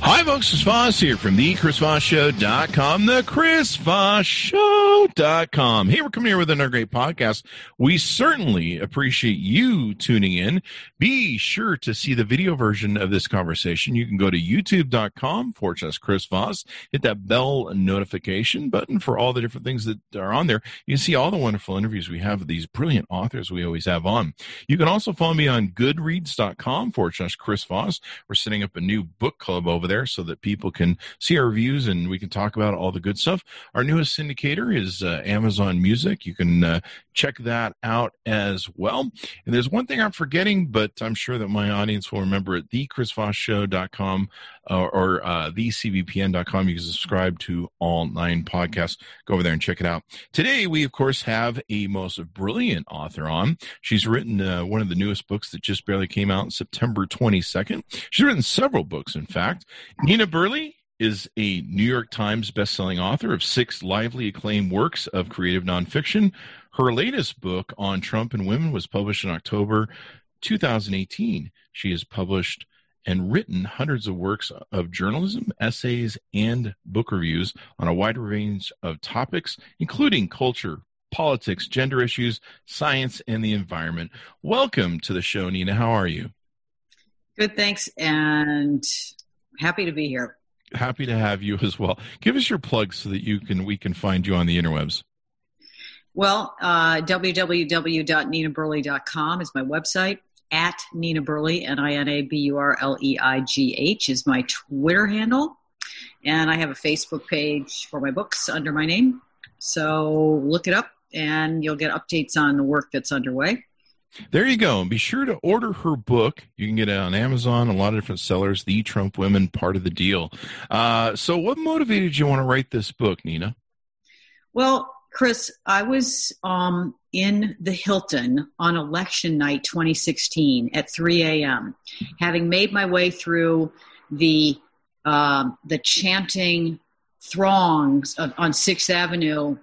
Hi, folks. It's Voss here from the ChrisVossShow.com, the ChrisVossShow.com. Hey, we're coming here with another great podcast. We certainly appreciate you tuning in. Be sure to see the video version of this conversation. You can go to youtube.com slash Chris Voss, hit that bell notification button for all the different things that are on there. You can see all the wonderful interviews we have with these brilliant authors we always have on. You can also follow me on goodreads.com slash Chris Voss. We're setting up a new book club over there so that people can see our reviews and we can talk about all the good stuff. Our newest syndicator is uh, Amazon Music. You can uh, check that out as well. And there's one thing I'm forgetting, but I'm sure that my audience will remember it. TheChrisVossShow.com or, or uh, TheCVPN.com. You can subscribe to all nine podcasts. Go over there and check it out. Today, we, of course, have a most brilliant author on. She's written uh, one of the newest books that just barely came out September 22nd. She's written several books, in fact. Nina Burleigh is a New York Times bestselling author of six lively acclaimed works of creative nonfiction. Her latest book on Trump and women was published in October 2018. She has published and written hundreds of works of journalism, essays, and book reviews on a wide range of topics, including culture, politics, gender issues, science, and the environment. Welcome to the show, Nina. How are you? Good, thanks, and happy to be here. Happy to have you as well. Give us your plug so that you can we can find you on the interwebs. Well, uh, www.ninaburleigh.com is my website. At Nina Burleigh, N I N A B U R L E I G H, is my Twitter handle. And I have a Facebook page for my books under my name. So look it up and you'll get updates on the work that's underway. There you go. And be sure to order her book. You can get it on Amazon, a lot of different sellers. The Trump Women, part of the deal. Uh, so, what motivated you want to write this book, Nina? Well, Chris, I was um, in the Hilton on election night 2016 at 3 a.m., having made my way through the uh, the chanting throngs of, on Sixth Avenue,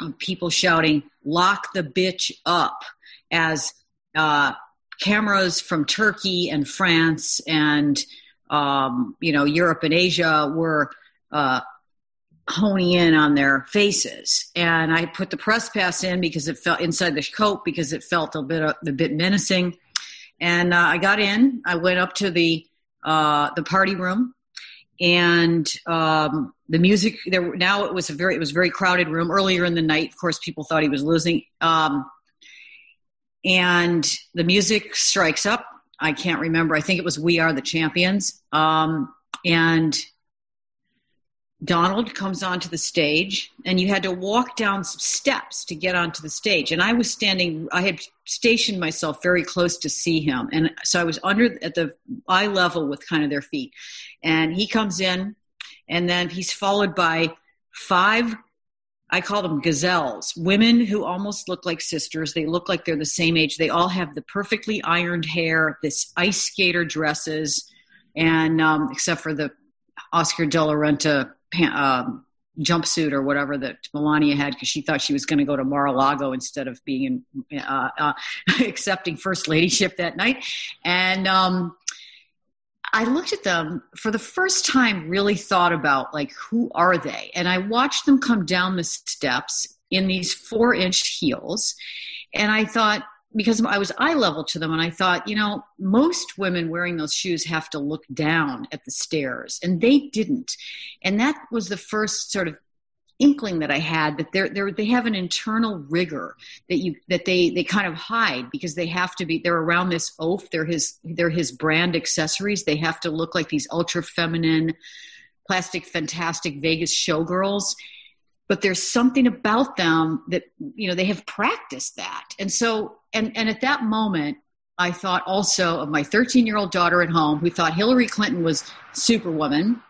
of people shouting "Lock the bitch up!" as uh, cameras from Turkey and France and um, you know Europe and Asia were uh, honing in on their faces. And I put the press pass in because it felt inside the coat because it felt a bit a bit menacing. And uh, I got in. I went up to the uh, the party room, and um, the music there. Now it was a very it was a very crowded room. Earlier in the night, of course, people thought he was losing. Um, and the music strikes up. I can't remember. I think it was "We Are the Champions." Um, and Donald comes onto the stage, and you had to walk down some steps to get onto the stage. And I was standing, I had stationed myself very close to see him. And so I was under at the eye level with kind of their feet. And he comes in, and then he's followed by five, I call them gazelles, women who almost look like sisters. They look like they're the same age. They all have the perfectly ironed hair, this ice skater dresses, and um, except for the Oscar de la Renta um, jumpsuit or whatever that Melania had because she thought she was going to go to Mar-a-Lago instead of being in, uh, uh, accepting first ladyship that night. And um, I looked at them for the first time, really thought about like, who are they? And I watched them come down the steps in these four inch heels. And I thought, because I was eye level to them, and I thought, you know, most women wearing those shoes have to look down at the stairs, and they didn't. And that was the first sort of inkling that I had that they're, they're they have an internal rigor that you that they they kind of hide because they have to be they're around this oaf they're his they're his brand accessories. They have to look like these ultra feminine plastic fantastic Vegas showgirls. But there's something about them that you know they have practiced that. And so and and at that moment I thought also of my 13 year old daughter at home who thought Hillary Clinton was superwoman.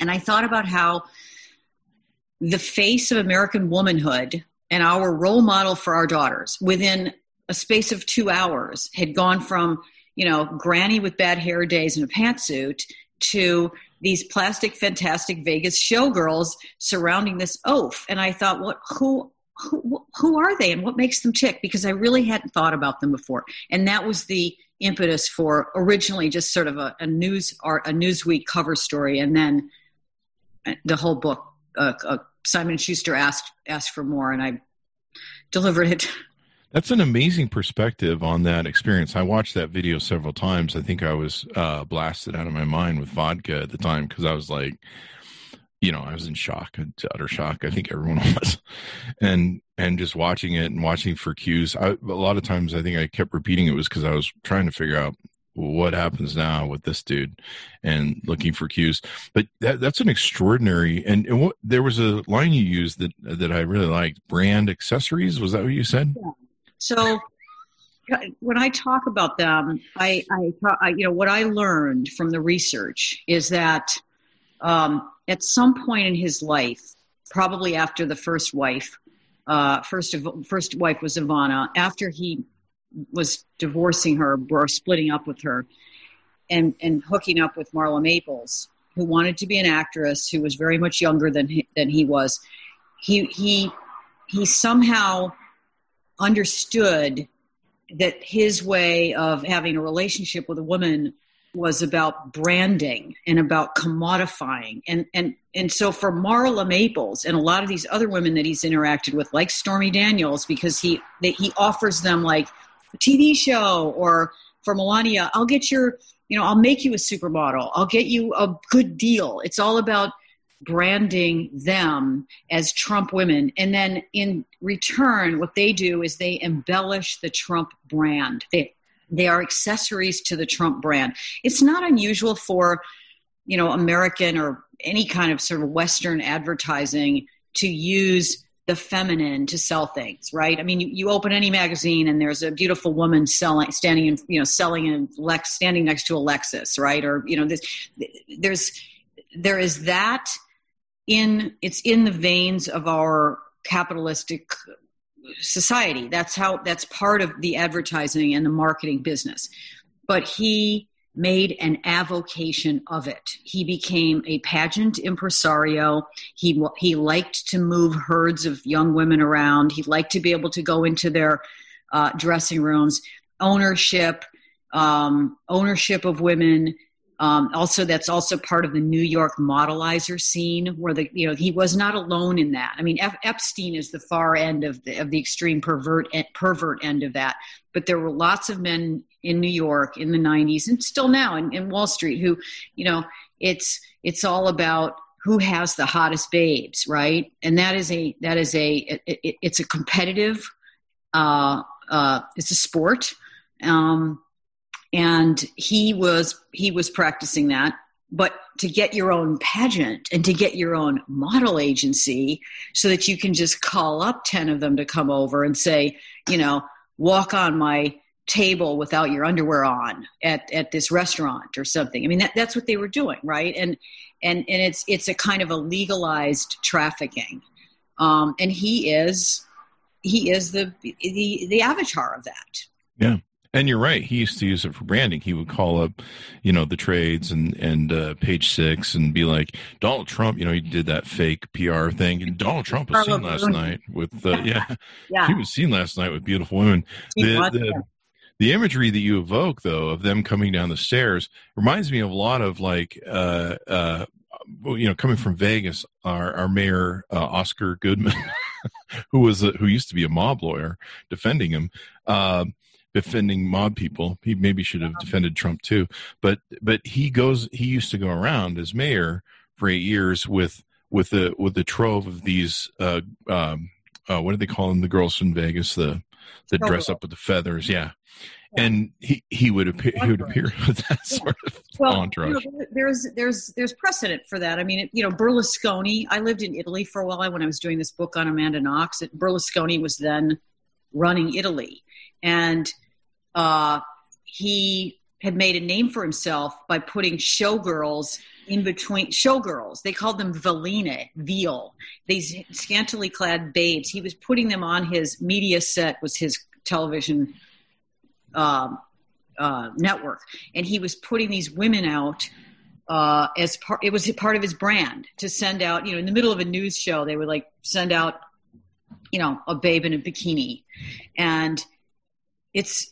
And I thought about how the face of American womanhood and our role model for our daughters within a space of two hours had gone from, you know, granny with bad hair days in a pantsuit to these plastic, fantastic Vegas showgirls surrounding this oaf. And I thought, what, who, who, are they and what makes them tick? Because I really hadn't thought about them before. And that was the impetus for originally just sort of a, a news or a Newsweek cover story. And then the whole book, uh, uh, Simon Schuster asked, asked for more and I delivered it. That's an amazing perspective on that experience. I watched that video several times. I think I was uh, blasted out of my mind with vodka at the time because I was like, you know, I was in shock, utter shock. I think everyone was, and and just watching it and watching for cues. I, a lot of times, I think I kept repeating it was because I was trying to figure out what happens now with this dude and looking for cues. But that, that's an extraordinary and, and what there was a line you used that that I really liked. Brand accessories was that what you said? Yeah. So when I talk about them, I, I, I, you know, what I learned from the research is that um, at some point in his life, probably after the first wife, uh, first first wife was Ivana. After he was divorcing her or splitting up with her, and and hooking up with Marla Maples, who wanted to be an actress, who was very much younger than he, than he was. He he he somehow understood that his way of having a relationship with a woman was about branding and about commodifying and and and so for Marla Maples and a lot of these other women that he's interacted with like Stormy Daniels because he that he offers them like a TV show or for Melania I'll get your you know I'll make you a supermodel I'll get you a good deal it's all about branding them as Trump women. And then in return, what they do is they embellish the Trump brand. They, they are accessories to the Trump brand. It's not unusual for, you know, American or any kind of sort of Western advertising to use the feminine to sell things, right? I mean, you, you open any magazine and there's a beautiful woman selling, standing in, you know, selling in Lex, standing next to a Lexus, right? Or you know, this, there's there is that in it's in the veins of our capitalistic society. That's how that's part of the advertising and the marketing business. But he made an avocation of it. He became a pageant impresario. He he liked to move herds of young women around. He liked to be able to go into their uh, dressing rooms. Ownership, um, ownership of women, um, also, that's also part of the New York modelizer scene, where the you know he was not alone in that. I mean, F- Epstein is the far end of the of the extreme pervert pervert end of that, but there were lots of men in New York in the '90s and still now in, in Wall Street who, you know, it's it's all about who has the hottest babes, right? And that is a that is a it, it, it's a competitive, uh, uh, it's a sport. Um, and he was he was practicing that. But to get your own pageant and to get your own model agency so that you can just call up 10 of them to come over and say you know walk on my table without your underwear on at, at this restaurant or something. I mean that, that's what they were doing right? And and and it's it's a kind of a legalized trafficking. Um, and he is he is the the the avatar of that. Yeah and you're right. He used to use it for branding. He would call up, you know, the trades and and uh, page six and be like, Donald Trump. You know, he did that fake PR thing, and Donald Trump was seen last night with, uh, yeah, yeah, he was seen last night with beautiful women. The, the, the imagery that you evoke, though, of them coming down the stairs reminds me of a lot of like, uh, uh, you know, coming from Vegas, our our mayor uh, Oscar Goodman, who was a, who used to be a mob lawyer, defending him. Uh, defending mob people. He maybe should have defended Trump too. But but he goes. He used to go around as mayor for eight years with with the with the trove of these. Uh, um, uh, what do they call them? The girls from Vegas. The that dress up with the feathers. Yeah. And he he would appear he would appear with that sort of well, entourage. You know, there's there's there's precedent for that. I mean, it, you know, Berlusconi. I lived in Italy for a while when I was doing this book on Amanda Knox. It, Berlusconi was then running Italy, and uh, he had made a name for himself by putting showgirls in between showgirls. They called them veline, veal. These scantily clad babes. He was putting them on his media set. Was his television um, uh, network, and he was putting these women out uh, as part. It was part of his brand to send out. You know, in the middle of a news show, they would like send out, you know, a babe in a bikini, and it's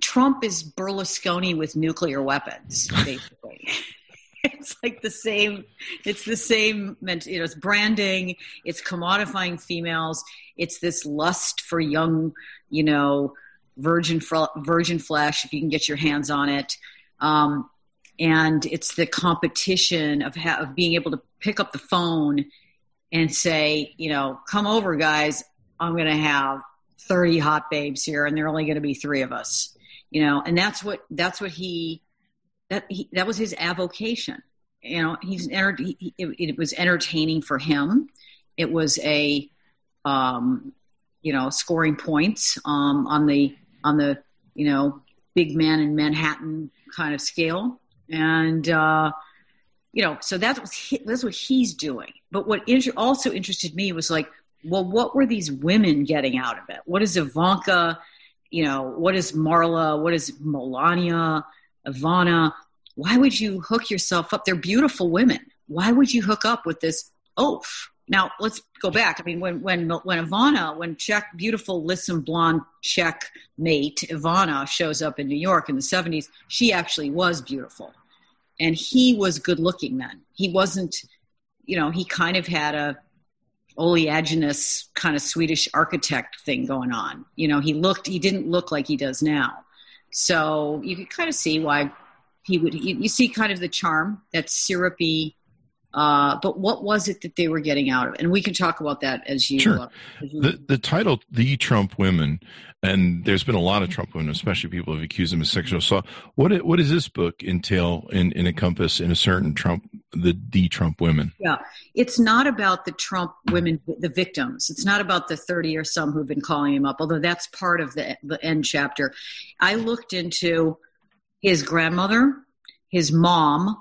Trump is Berlusconi with nuclear weapons, basically. it's like the same. It's the same. You know, it's branding. It's commodifying females. It's this lust for young, you know, virgin virgin flesh if you can get your hands on it. Um, and it's the competition of ha- of being able to pick up the phone and say, you know, come over, guys. I'm going to have 30 hot babes here, and there are only going to be three of us. You know, and that's what that's what he that he, that was his avocation. You know, he's. He, it, it was entertaining for him. It was a, um, you know, scoring points um, on the on the you know big man in Manhattan kind of scale, and uh, you know, so that's what he, that's what he's doing. But what inter- also interested me was like, well, what were these women getting out of it? What is Ivanka? You know, what is Marla? What is Melania? Ivana? Why would you hook yourself up? They're beautiful women. Why would you hook up with this oaf? Now let's go back. I mean, when when when Ivana, when Czech, beautiful, listen, blonde Czech mate Ivana shows up in New York in the '70s, she actually was beautiful, and he was good looking then. He wasn't, you know, he kind of had a oleaginous kind of Swedish architect thing going on. You know, he looked, he didn't look like he does now. So you could kind of see why he would. You, you see kind of the charm, that syrupy uh, but what was it that they were getting out of it? And we can talk about that as you. Sure. Uh, as you the the title, "The Trump Women," and there's been a lot of Trump women, especially people have accused them of sexual assault. What what does this book entail and, and encompass in a certain Trump the the Trump women? Yeah, it's not about the Trump women, the victims. It's not about the thirty or some who've been calling him up, although that's part of the the end chapter. I looked into his grandmother, his mom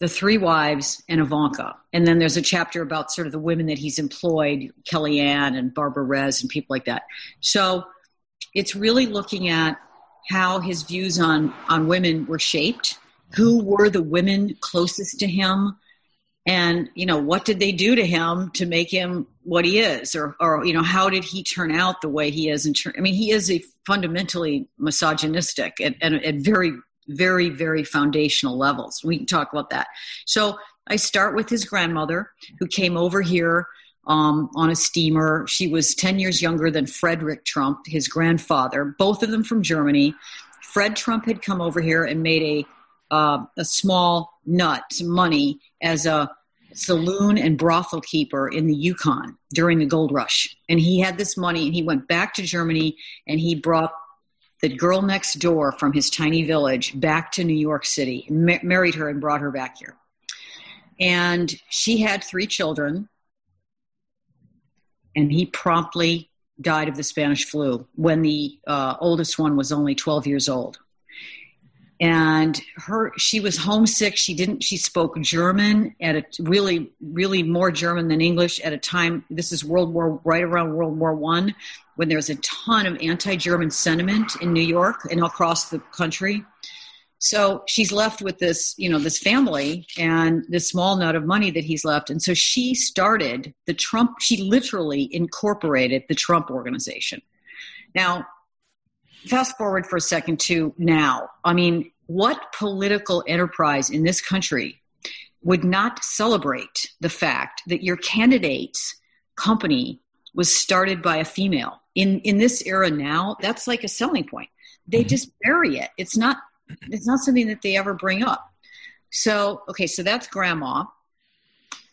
the three wives and Ivanka. And then there's a chapter about sort of the women that he's employed, Kellyanne and Barbara Res and people like that. So it's really looking at how his views on, on women were shaped, who were the women closest to him, and you know what did they do to him to make him what he is or or you know how did he turn out the way he is ter- i mean he is a fundamentally misogynistic and, and, and very very, very foundational levels. We can talk about that. So I start with his grandmother, who came over here um, on a steamer. She was 10 years younger than Frederick Trump, his grandfather, both of them from Germany. Fred Trump had come over here and made a, uh, a small nut, money, as a saloon and brothel keeper in the Yukon during the gold rush. And he had this money and he went back to Germany and he brought the girl next door from his tiny village back to New York City, ma- married her, and brought her back here. And she had three children, and he promptly died of the Spanish flu when the uh, oldest one was only 12 years old. And her she was homesick. She didn't she spoke german at a really really more german than english at a time this is world war right around world war one when there's a ton of anti-german sentiment in new york and across the country so she's left with this you know this family and this small nut of money that he's left and so she started the trump she literally incorporated the trump organization now fast forward for a second to now. I mean, what political enterprise in this country would not celebrate the fact that your candidate's company was started by a female? In in this era now, that's like a selling point. They mm-hmm. just bury it. It's not it's not something that they ever bring up. So, okay, so that's grandma.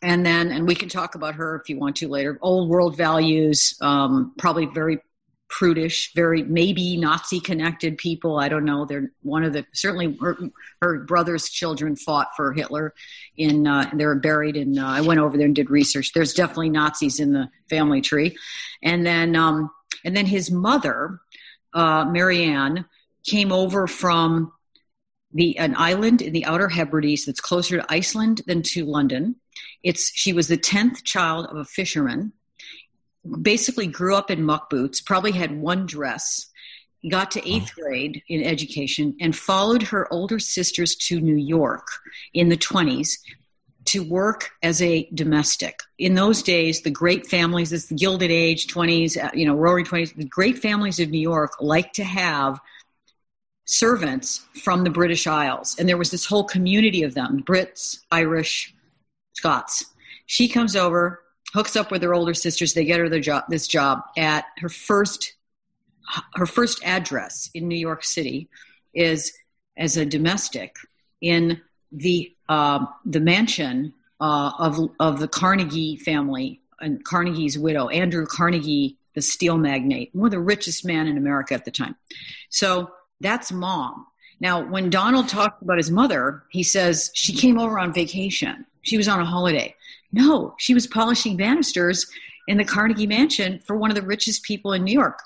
And then, and we can talk about her if you want to later. Old world values, um, probably very prudish, very maybe Nazi connected people. I don't know. They're one of the certainly her, her brother's children fought for Hitler. In uh, they're buried in. Uh, I went over there and did research. There's definitely Nazis in the family tree, and then um, and then his mother, uh, Marianne. came over from the an island in the Outer Hebrides that's closer to Iceland than to London. It's she was the tenth child of a fisherman. Basically, grew up in muck boots. Probably had one dress. Got to eighth grade in education and followed her older sisters to New York in the twenties to work as a domestic. In those days, the great families, this the Gilded Age, 20s, uh, you know, roaring 20s, the great families of New York like to have servants from the British Isles. And there was this whole community of them Brits, Irish, Scots. She comes over, hooks up with her older sisters. They get her job, this job at her first her first address in New York City is as a domestic in the uh, the mansion uh, of of the Carnegie family and Carnegie's widow, Andrew Carnegie, the steel magnate, one of the richest man in America at the time. So that's mom. Now, when Donald talks about his mother, he says she came over on vacation. She was on a holiday. No, she was polishing banisters in the Carnegie Mansion for one of the richest people in New York,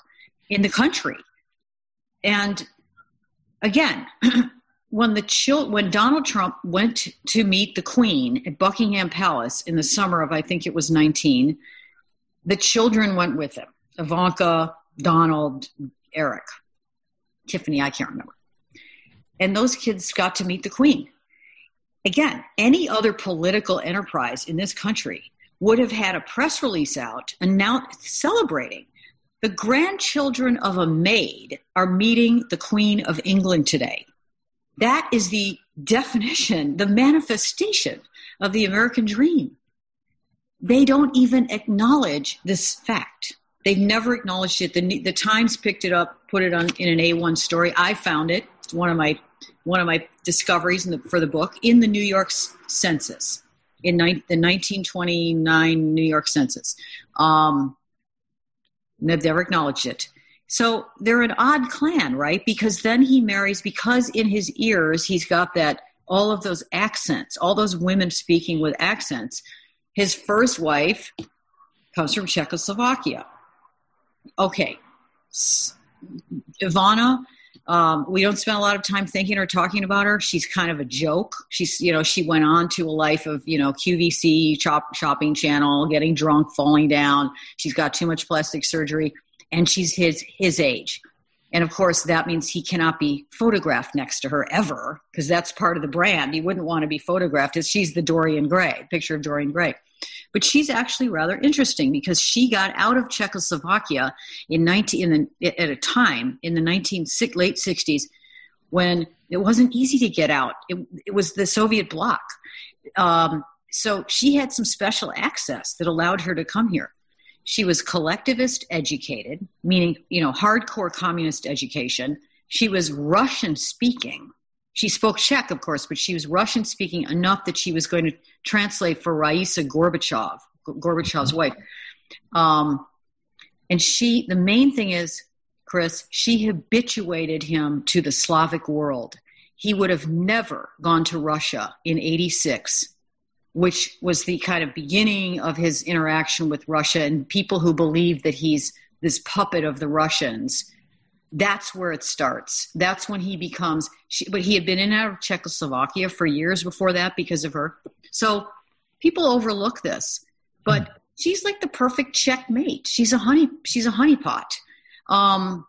in the country. And again, when the chil- when Donald Trump went to meet the Queen at Buckingham Palace in the summer of I think it was 19, the children went with him. Ivanka, Donald, Eric. Tiffany, I can't remember. And those kids got to meet the Queen. Again, any other political enterprise in this country would have had a press release out announced celebrating the grandchildren of a maid are meeting the Queen of England today. That is the definition, the manifestation of the American dream. They don't even acknowledge this fact. They've never acknowledged it. The, the Times picked it up, put it on in an A1 story. I found it. It's one of my one of my discoveries the, for the book in the New York Census in ni- the 1929 New York Census. Um, they've never acknowledged it. So they're an odd clan, right? Because then he marries because in his ears he's got that all of those accents, all those women speaking with accents. His first wife comes from Czechoslovakia okay, Ivana, um, we don't spend a lot of time thinking or talking about her. She's kind of a joke. She's, you know, she went on to a life of, you know, QVC, chop, shopping channel, getting drunk, falling down. She's got too much plastic surgery, and she's his his age. And of course, that means he cannot be photographed next to her ever, because that's part of the brand. He wouldn't want to be photographed as she's the Dorian Gray, picture of Dorian Gray. But she's actually rather interesting because she got out of Czechoslovakia in 19, in the, at a time in the 19, late 60s when it wasn't easy to get out. It, it was the Soviet bloc. Um, so she had some special access that allowed her to come here. She was collectivist educated, meaning, you know, hardcore communist education. She was Russian speaking. She spoke Czech, of course, but she was Russian speaking enough that she was going to translate for Raisa Gorbachev, Gorbachev's wife. Um, and she, the main thing is, Chris, she habituated him to the Slavic world. He would have never gone to Russia in 86 which was the kind of beginning of his interaction with Russia and people who believe that he's this puppet of the Russians. That's where it starts. That's when he becomes, but he had been in and out of Czechoslovakia for years before that because of her. So people overlook this, but mm. she's like the perfect checkmate. She's a honey, she's a honeypot. Um,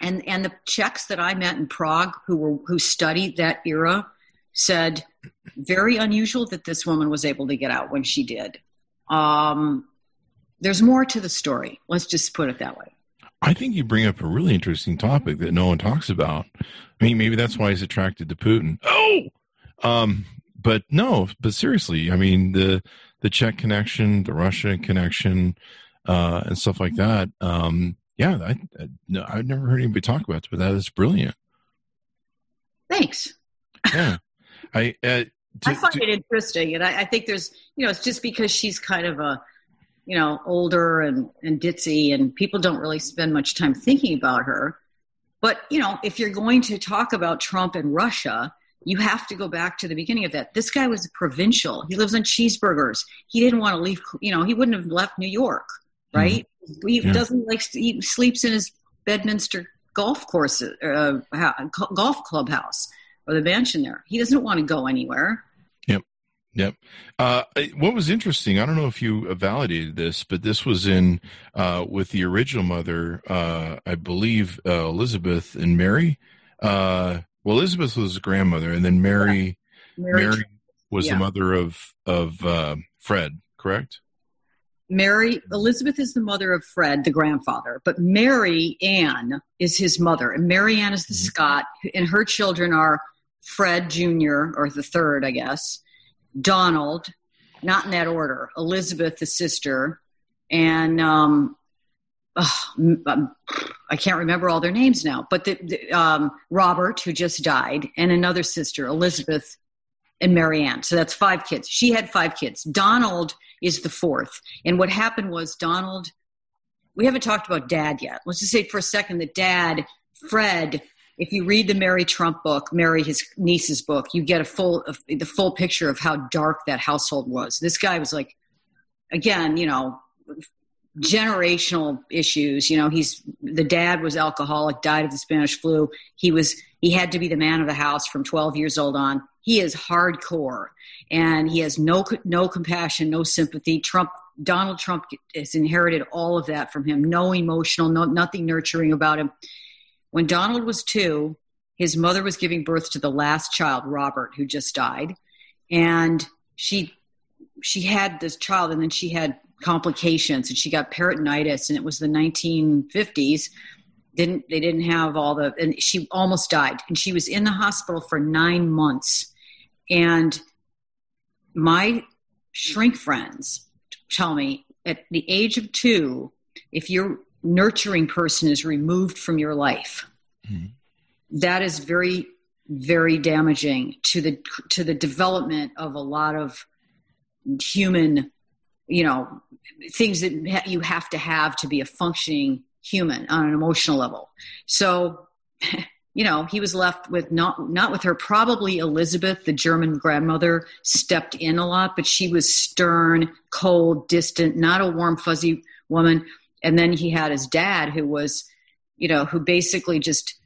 and, and the Czechs that I met in Prague who were, who studied that era said, very unusual that this woman was able to get out when she did. Um, there's more to the story. Let's just put it that way. I think you bring up a really interesting topic that no one talks about. I mean, maybe that's why he's attracted to Putin. Oh, um, but no, but seriously, I mean the the Czech connection, the Russia connection, uh, and stuff like that. Um, yeah, I, I, no, I've never heard anybody talk about it, but that is brilliant. Thanks. Yeah. I uh, to, I find to, it interesting, and I, I, think there's you know it's just because she's kind of a you know older and and ditzy, and people don't really spend much time thinking about her. But you know, if you're going to talk about Trump and Russia, you have to go back to the beginning of that. This guy was a provincial. He lives on cheeseburgers. He didn't want to leave. You know, he wouldn't have left New York, right? Mm-hmm. He yeah. doesn't like he sleeps in his Bedminster golf course, uh, golf clubhouse or the mansion there. He doesn't want to go anywhere. Yep. Yep. Uh, what was interesting, I don't know if you validated this, but this was in uh, with the original mother, uh, I believe uh, Elizabeth and Mary. Uh, well, Elizabeth was the grandmother, and then Mary, yeah. Mary, Mary, was yeah. the mother of of uh, Fred, correct? Mary Elizabeth is the mother of Fred, the grandfather, but Mary Ann is his mother, and Mary Ann is the mm-hmm. Scot, and her children are Fred Jr. or the third, I guess, Donald, not in that order, Elizabeth, the sister, and um, um, I can't remember all their names now, but the, the, um, Robert, who just died, and another sister, Elizabeth, and Marianne. So that's five kids. She had five kids. Donald is the fourth. And what happened was Donald, we haven't talked about dad yet. Let's just say for a second that dad, Fred, if you read the Mary Trump book, Mary, his niece's book, you get a full, the full picture of how dark that household was. This guy was like, again, you know, generational issues. You know, he's the dad was alcoholic, died of the Spanish flu. He was he had to be the man of the house from 12 years old on. He is hardcore, and he has no no compassion, no sympathy. Trump, Donald Trump, has inherited all of that from him. No emotional, no nothing nurturing about him. When Donald was two, his mother was giving birth to the last child, Robert, who just died, and she she had this child, and then she had complications and she got peritonitis and it was the 1950s didn't they didn't have all the and she almost died. And she was in the hospital for 9 months. And my shrink friends tell me at the age of 2 if your nurturing person is removed from your life. Mm-hmm. that is very very damaging to the to the development of a lot of human you know things that you have to have to be a functioning human on an emotional level. So you know he was left with not not with her. Probably elizabeth the german grandmother stepped in a lot but she was stern cold distant not a warm fuzzy woman and then he had his dad who was you know who basically just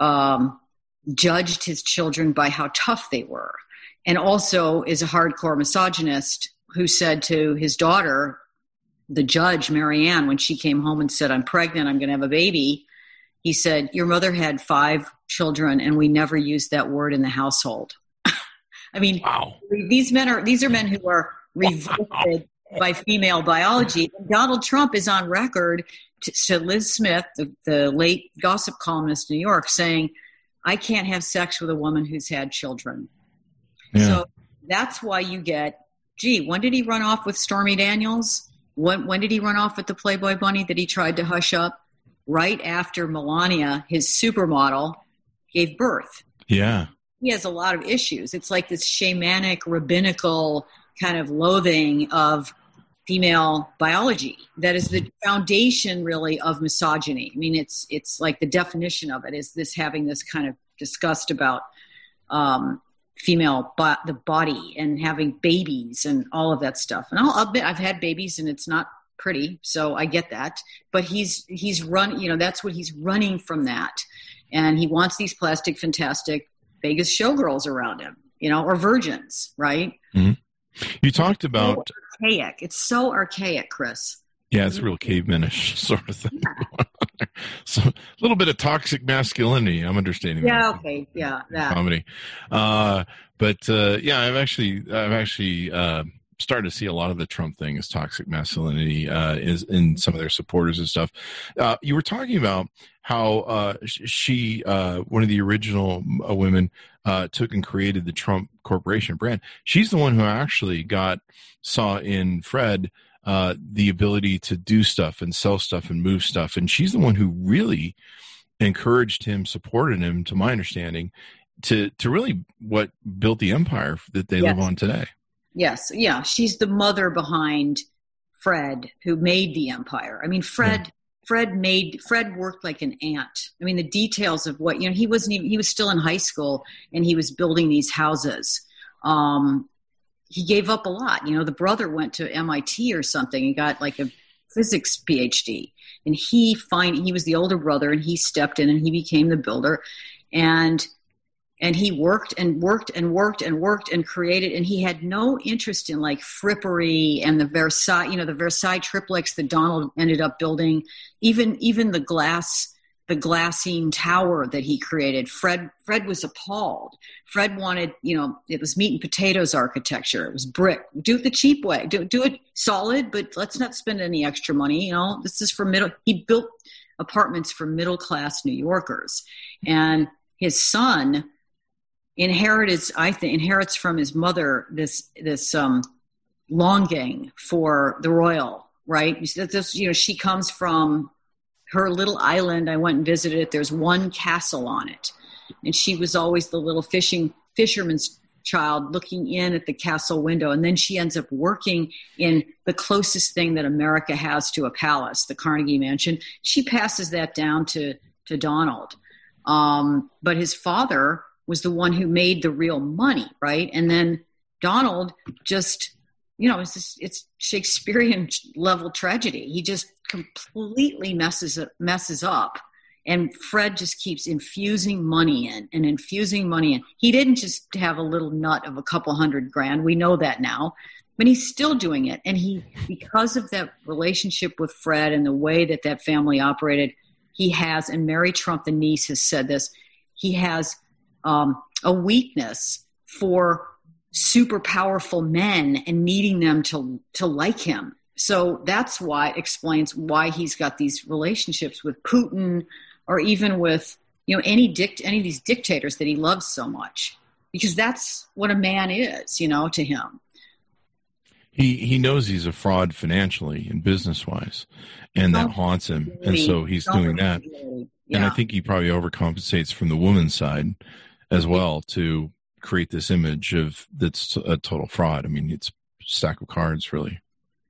um, judged his children by how tough they were and also is a hardcore misogynist who said to his daughter, the judge, Marianne, when she came home and said, I'm pregnant, I'm going to have a baby, he said, Your mother had five children, and we never used that word in the household. I mean, wow. these men are these are men who are revolted wow. By female biology. Donald Trump is on record to, to Liz Smith, the, the late gossip columnist in New York, saying, I can't have sex with a woman who's had children. Yeah. So that's why you get gee, when did he run off with Stormy Daniels? When, when did he run off with the Playboy Bunny that he tried to hush up? Right after Melania, his supermodel, gave birth. Yeah. He has a lot of issues. It's like this shamanic, rabbinical kind of loathing of female biology that is the foundation really of misogyny. I mean it's it's like the definition of it is this having this kind of disgust about um, female but the body and having babies and all of that stuff. And I'll admit I've had babies and it's not pretty so I get that. But he's he's run you know that's what he's running from that. And he wants these plastic fantastic Vegas showgirls around him you know or virgins right? Mm-hmm. You talked about so archaic it's so archaic Chris yeah, it's real cavemanish sort of thing. Yeah. so a little bit of toxic masculinity. I'm understanding. Yeah. That. Okay. Yeah. That. Comedy. Uh, but uh, yeah, I've actually, I've actually uh, started to see a lot of the Trump thing as toxic masculinity uh, is in some of their supporters and stuff. Uh, you were talking about how uh, she, uh, one of the original uh, women, uh, took and created the Trump Corporation brand. She's the one who actually got saw in Fred uh, the ability to do stuff and sell stuff and move stuff. And she's the one who really encouraged him, supported him, to my understanding, to to really what built the empire that they yes. live on today. Yes, yeah, she's the mother behind Fred, who made the empire. I mean, Fred. Yeah. Fred made Fred worked like an ant. I mean, the details of what you know, he wasn't even he was still in high school and he was building these houses. Um, he gave up a lot. You know, the brother went to MIT or something and got like a physics PhD, and he find he was the older brother, and he stepped in and he became the builder, and and he worked and worked and worked and worked and created and he had no interest in like frippery and the versailles you know the versailles triplex that donald ended up building even even the glass the glassine tower that he created. Fred fred was appalled. Fred wanted you know it was meat and potatoes architecture. It was brick. Do it the cheap way. Do, do it solid but let's not spend any extra money you know? This is for middle he built apartments for middle class new yorkers. And his son inherited i think inherits from his mother this this um longing for the royal right? This you know she comes from her little island. I went and visited it. There's one castle on it. And she was always the little fishing fisherman's child looking in at the castle window. And then she ends up working in the closest thing that america has to a palace the carnegie mansion. She passes that down to to donald. Um, but his father was the one who made the real money right and then donald just you know it's just, it's shakespearean level tragedy he just completely messes messes up and Fred just keeps infusing money in and infusing money in. He didn't just have a little nut of a couple hundred grand. We know that now, but he's still doing it. And he, because of that relationship with Fred and the way that that family operated, he has, and Mary Trump, the niece, has said this, he has um, a weakness for super powerful men and needing them to, to like him. So that's why explains why he's got these relationships with Putin or even with you know any dict any of these dictators that he loves so much. Because that's what a man is you know to him. He he knows he's a fraud financially and business wise and that haunts him and so he's doing that. yeah. and i think he probably overcompensates from the woman's side as well to create this image of that's a total fraud i mean it's stack of cards really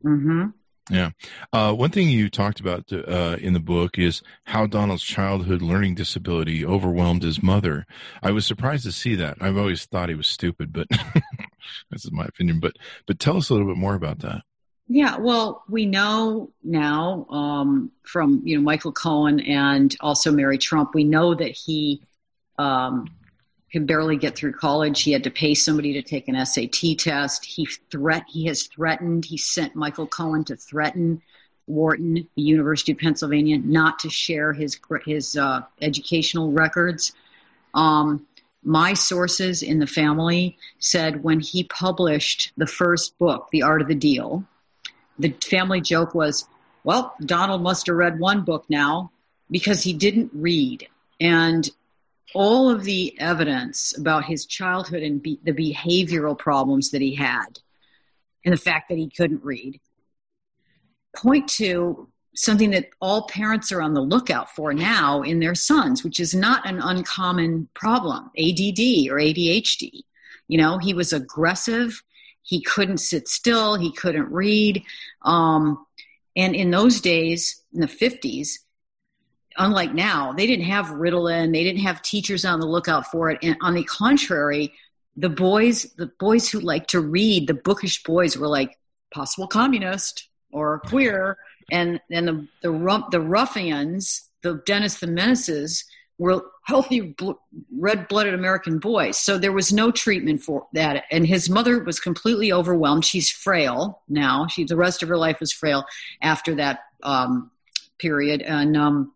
Mm-hmm. Yeah. Uh, one thing you talked about uh, in the book is how Donald's childhood learning disability overwhelmed his mother. I was surprised to see that. I've always thought he was stupid, but this is my opinion. But but tell us a little bit more about that. Yeah, well, we know now um, from you know Michael Cohen and also Mary Trump. We know that he um, could barely get through college. He had to pay somebody to take an SAT test. He threat he has threatened. He sent Michael Cohen to threaten Wharton, the University of Pennsylvania, not to share his his uh, educational records. Um, my sources in the family said when he published the first book, The Art of the Deal, the family joke was, "Well, Donald must have read one book now because he didn't read." And all of the evidence about his childhood and be- the behavioral problems that he had and the fact that he couldn't read point to something that all parents are on the lookout for now in their sons, which is not an uncommon problem ADD or ADHD. You know, he was aggressive, he couldn't sit still, he couldn't read. Um, and in those days, in the 50s, unlike now, they didn't have Ritalin, they didn't have teachers on the lookout for it. And on the contrary, the boys, the boys who like to read, the bookish boys were like possible communist or queer, and and the the, the ruffians, the Dennis the Menaces, were healthy, red-blooded American boys. So there was no treatment for that. And his mother was completely overwhelmed. She's frail now. She the rest of her life was frail after that um, period, and um,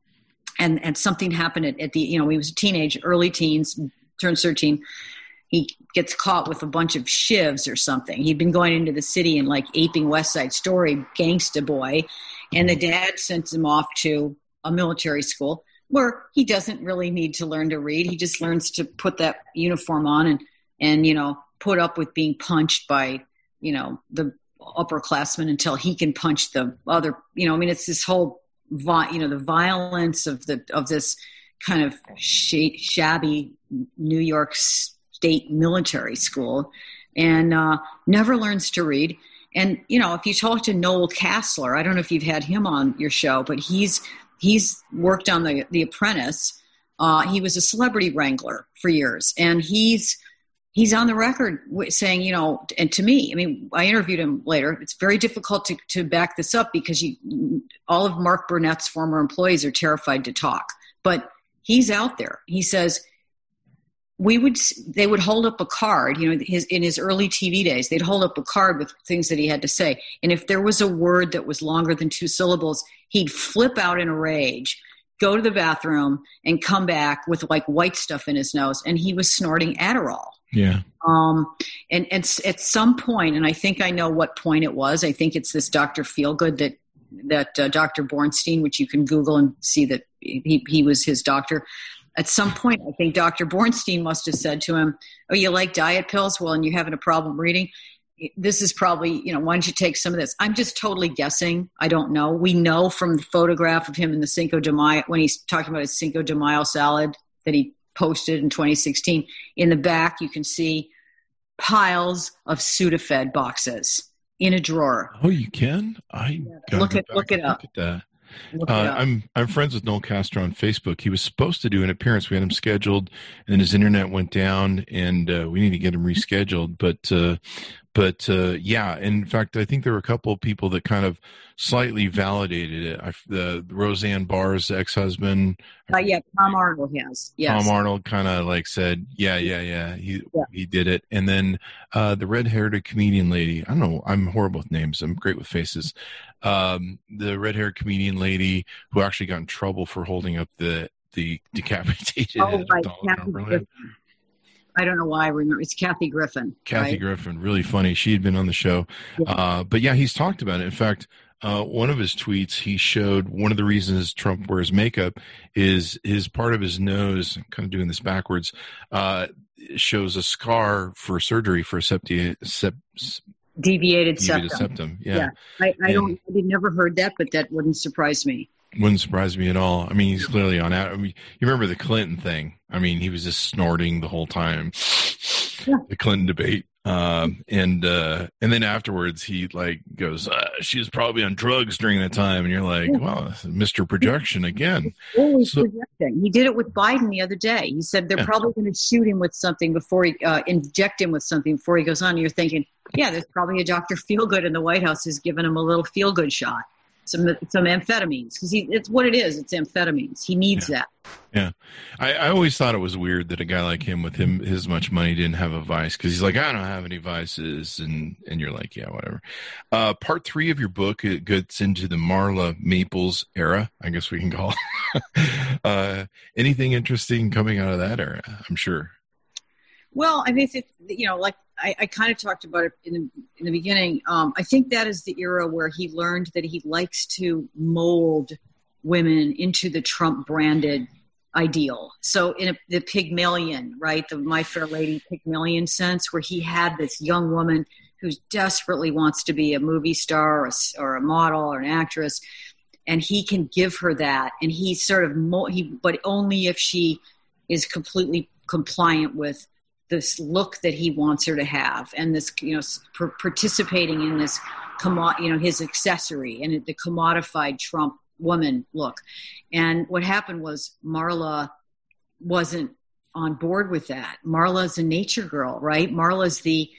and and something happened at, at the you know he was a teenage early teens turned 13 he gets caught with a bunch of shivs or something. He'd been going into the city and like aping west side story gangsta boy and the dad sends him off to a military school where he doesn't really need to learn to read. He just learns to put that uniform on and and you know put up with being punched by you know the upperclassmen until he can punch the other you know i mean it's this whole you know the violence of the of this kind of shabby New York State military school, and uh, never learns to read. And you know, if you talk to Noel Casler, I don't know if you've had him on your show, but he's he's worked on the The Apprentice. Uh, he was a celebrity wrangler for years, and he's he's on the record saying, you know, and to me, I mean, I interviewed him later. It's very difficult to, to back this up because you, all of Mark Burnett's former employees are terrified to talk. But he's out there. He says, we would they would hold up a card you know his in his early tv days they'd hold up a card with things that he had to say and if there was a word that was longer than two syllables he'd flip out in a rage go to the bathroom and come back with like white stuff in his nose and he was snorting adderall yeah um and, and at some point and i think i know what point it was i think it's this dr feelgood that that uh, dr bornstein which you can google and see that he, he was his doctor at some point i think dr bornstein must have said to him oh you like diet pills well and you're having a problem reading this is probably, you know, why don't you take some of this? I'm just totally guessing. I don't know. We know from the photograph of him in the Cinco de Mayo, when he's talking about his Cinco de Mayo salad that he posted in 2016, in the back, you can see piles of Sudafed boxes in a drawer. Oh, you can? I yeah, look at look it up. Look at that. Uh, I'm I'm friends with Noel Casler on Facebook. He was supposed to do an appearance. We had him scheduled, and his internet went down, and uh, we need to get him rescheduled. But uh, but uh, yeah, in fact, I think there were a couple of people that kind of slightly validated it. I, the Roseanne Barr's ex-husband. Uh, yeah, Tom Arnold has. Yes. Tom Arnold kind of like said, "Yeah, yeah, yeah, he yeah. he did it." And then uh, the red-haired comedian lady. I don't know. I'm horrible with names. I'm great with faces. Um, the red-haired comedian lady who actually got in trouble for holding up the the decapitated oh, right. Donald I don't know why I remember. It's Kathy Griffin. Kathy right? Griffin, really funny. She had been on the show. Yeah. Uh, but yeah, he's talked about it. In fact, uh, one of his tweets, he showed one of the reasons Trump wears makeup is his part of his nose, I'm kind of doing this backwards, uh, shows a scar for surgery for septi, sep, deviated, deviated septum. septum. Yeah. yeah. I, I don't, I never heard that, but that wouldn't surprise me. Wouldn't surprise me at all. I mean, he's clearly on out. I mean, you remember the Clinton thing? I mean, he was just snorting the whole time. Yeah. The Clinton debate, um, and uh, and then afterwards, he like goes, uh, "She was probably on drugs during that time," and you're like, yeah. "Well, Mr. Projection again." Always so, projecting. He did it with Biden the other day. He said they're yeah. probably going to shoot him with something before he uh, inject him with something before he goes on. And you're thinking, "Yeah, there's probably a Dr. Feelgood in the White House who's giving him a little feel good shot." Some some amphetamines because it's what it is. It's amphetamines. He needs yeah. that. Yeah, I, I always thought it was weird that a guy like him with him his much money didn't have a vice because he's like I don't have any vices and and you're like yeah whatever. Uh, part three of your book it gets into the Marla Maples era. I guess we can call. It. uh, anything interesting coming out of that era? I'm sure. Well, I mean, you know, like I, I kind of talked about it in the, in the beginning. Um, I think that is the era where he learned that he likes to mold women into the Trump branded ideal. So in a, the Pygmalion, right, the My Fair Lady Pygmalion sense, where he had this young woman who desperately wants to be a movie star or a, or a model or an actress, and he can give her that, and he sort of he, but only if she is completely compliant with this look that he wants her to have and this you know participating in this you know his accessory and the commodified trump woman look. And what happened was marla wasn't on board with that. Marla's a nature girl right? Marla's the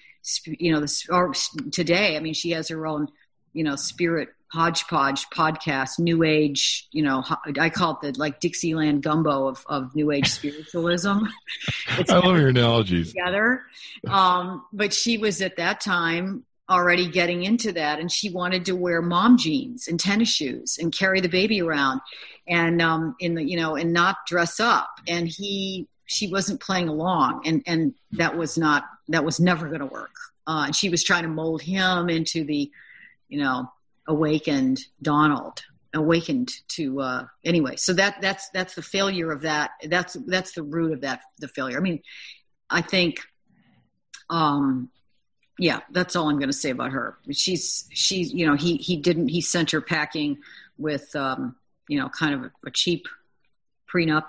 you know the or oh, today i mean she has her own you know spirit hodgepodge podcast, new age, you know, I call it the like Dixieland gumbo of, of new age spiritualism. I love your analogies. Together. Um, but she was at that time already getting into that and she wanted to wear mom jeans and tennis shoes and carry the baby around and um, in the, you know, and not dress up. And he, she wasn't playing along and, and that was not, that was never going to work. Uh, and she was trying to mold him into the, you know, awakened Donald awakened to uh anyway so that that's that's the failure of that that's that's the root of that the failure. I mean i think um yeah that's all i'm going to say about her. She's she's you know he he didn't he sent her packing with um you know kind of a, a cheap prenup.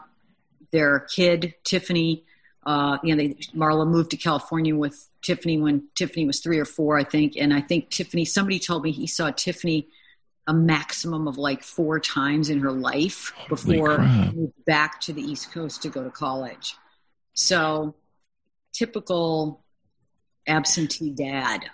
Their kid tiffany uh, you know, they, Marla moved to California with Tiffany when Tiffany was three or four, I think. And I think Tiffany, somebody told me he saw Tiffany a maximum of like four times in her life before moved back to the East Coast to go to college. So typical absentee dad.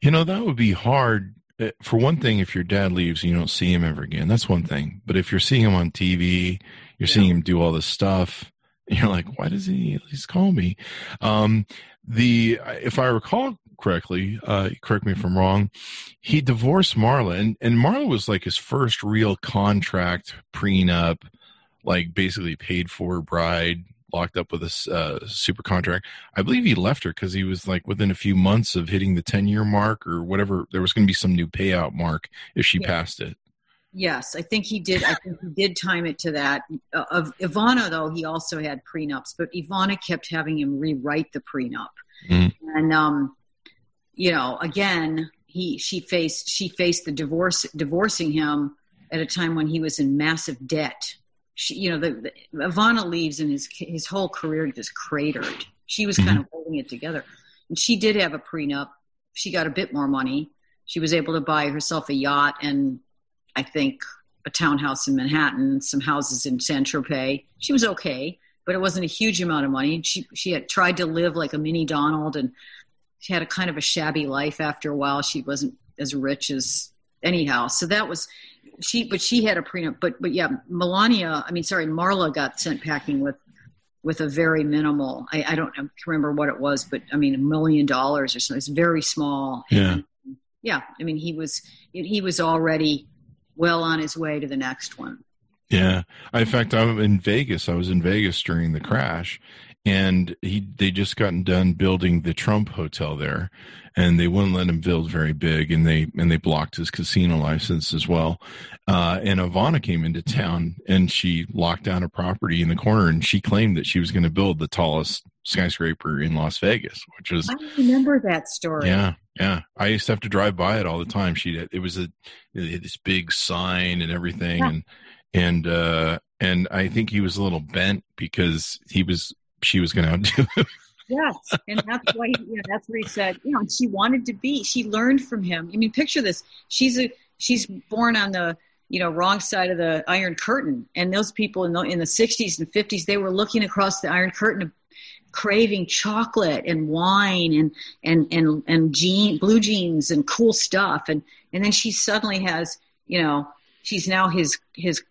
You know, that would be hard. Uh, For one thing, if your dad leaves and you don't see him ever again, that's one thing. But if you're seeing him on TV, you're Yeah. seeing him do all this stuff, you're like, why does he at least call me? Um, the if I recall correctly, uh, correct me if I'm wrong, he divorced Marla, and and Marla was like his first real contract prenup, like basically paid for bride, locked up with a uh, super contract. I believe he left her because he was like within a few months of hitting the 10 year mark or whatever. There was going to be some new payout mark if she Yeah. passed it. Yes, I think he did. I think he did time it to that. Uh, of Ivana, though, he also had prenups, but Ivana kept having him rewrite the prenup. Mhm. And um, you know, again, he she faced she faced the divorce divorcing him at a time when he was in massive debt. She, you know, the, the Ivana leaves and his his whole career just cratered. She was kind of holding it together, and she did have a prenup. She got a bit more money. She was able to buy herself a yacht and I think a townhouse in Manhattan, some houses in Saint Tropez. She was okay, but it wasn't a huge amount of money. She she had tried to live like a mini Donald, and she had a kind of a shabby life after a while. She wasn't as rich as anyhow. So that was she, but she had a prenup. But but yeah, Melania. I mean, sorry, Marla got sent packing with with a very minimal. I, I don't remember what it was, but I mean, a million dollars or something. It's very small. Yeah. And, yeah. I mean, he was he was already well on his way to the next one. Yeah. In fact, I'm in Vegas. I was in Vegas during the crash and he, they just gotten done building the Trump hotel there and they wouldn't let him build very big and they, and they blocked his casino license as well. Uh, and Ivana came into town and she locked down a property in the corner and she claimed that she was going to build the tallest skyscraper in Las Vegas, which was I remember that story. Yeah, yeah. I used to have to drive by it all the time. She it was a it this big sign and everything, Yeah. and and uh and I think he was a little bent because he was she was going to outdo him. Yes, and that's why you know, that's what he said. You know, and she wanted to be. She learned from him. I mean, picture this: she's a she's born on the you know wrong side of the Iron Curtain, and those people in the in the '60s and '50s they were looking across the Iron Curtain, craving chocolate and wine and and and and jean blue jeans and cool stuff, and and then she suddenly has you know she's now his his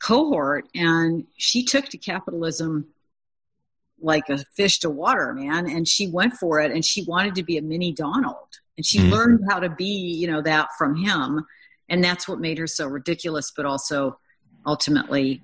cohort, and she took to capitalism like a fish to water, man. And she went for it and she wanted to be a mini Donald. And she Mhm. learned how to be, you know, that from him. And that's what made her so ridiculous, but also ultimately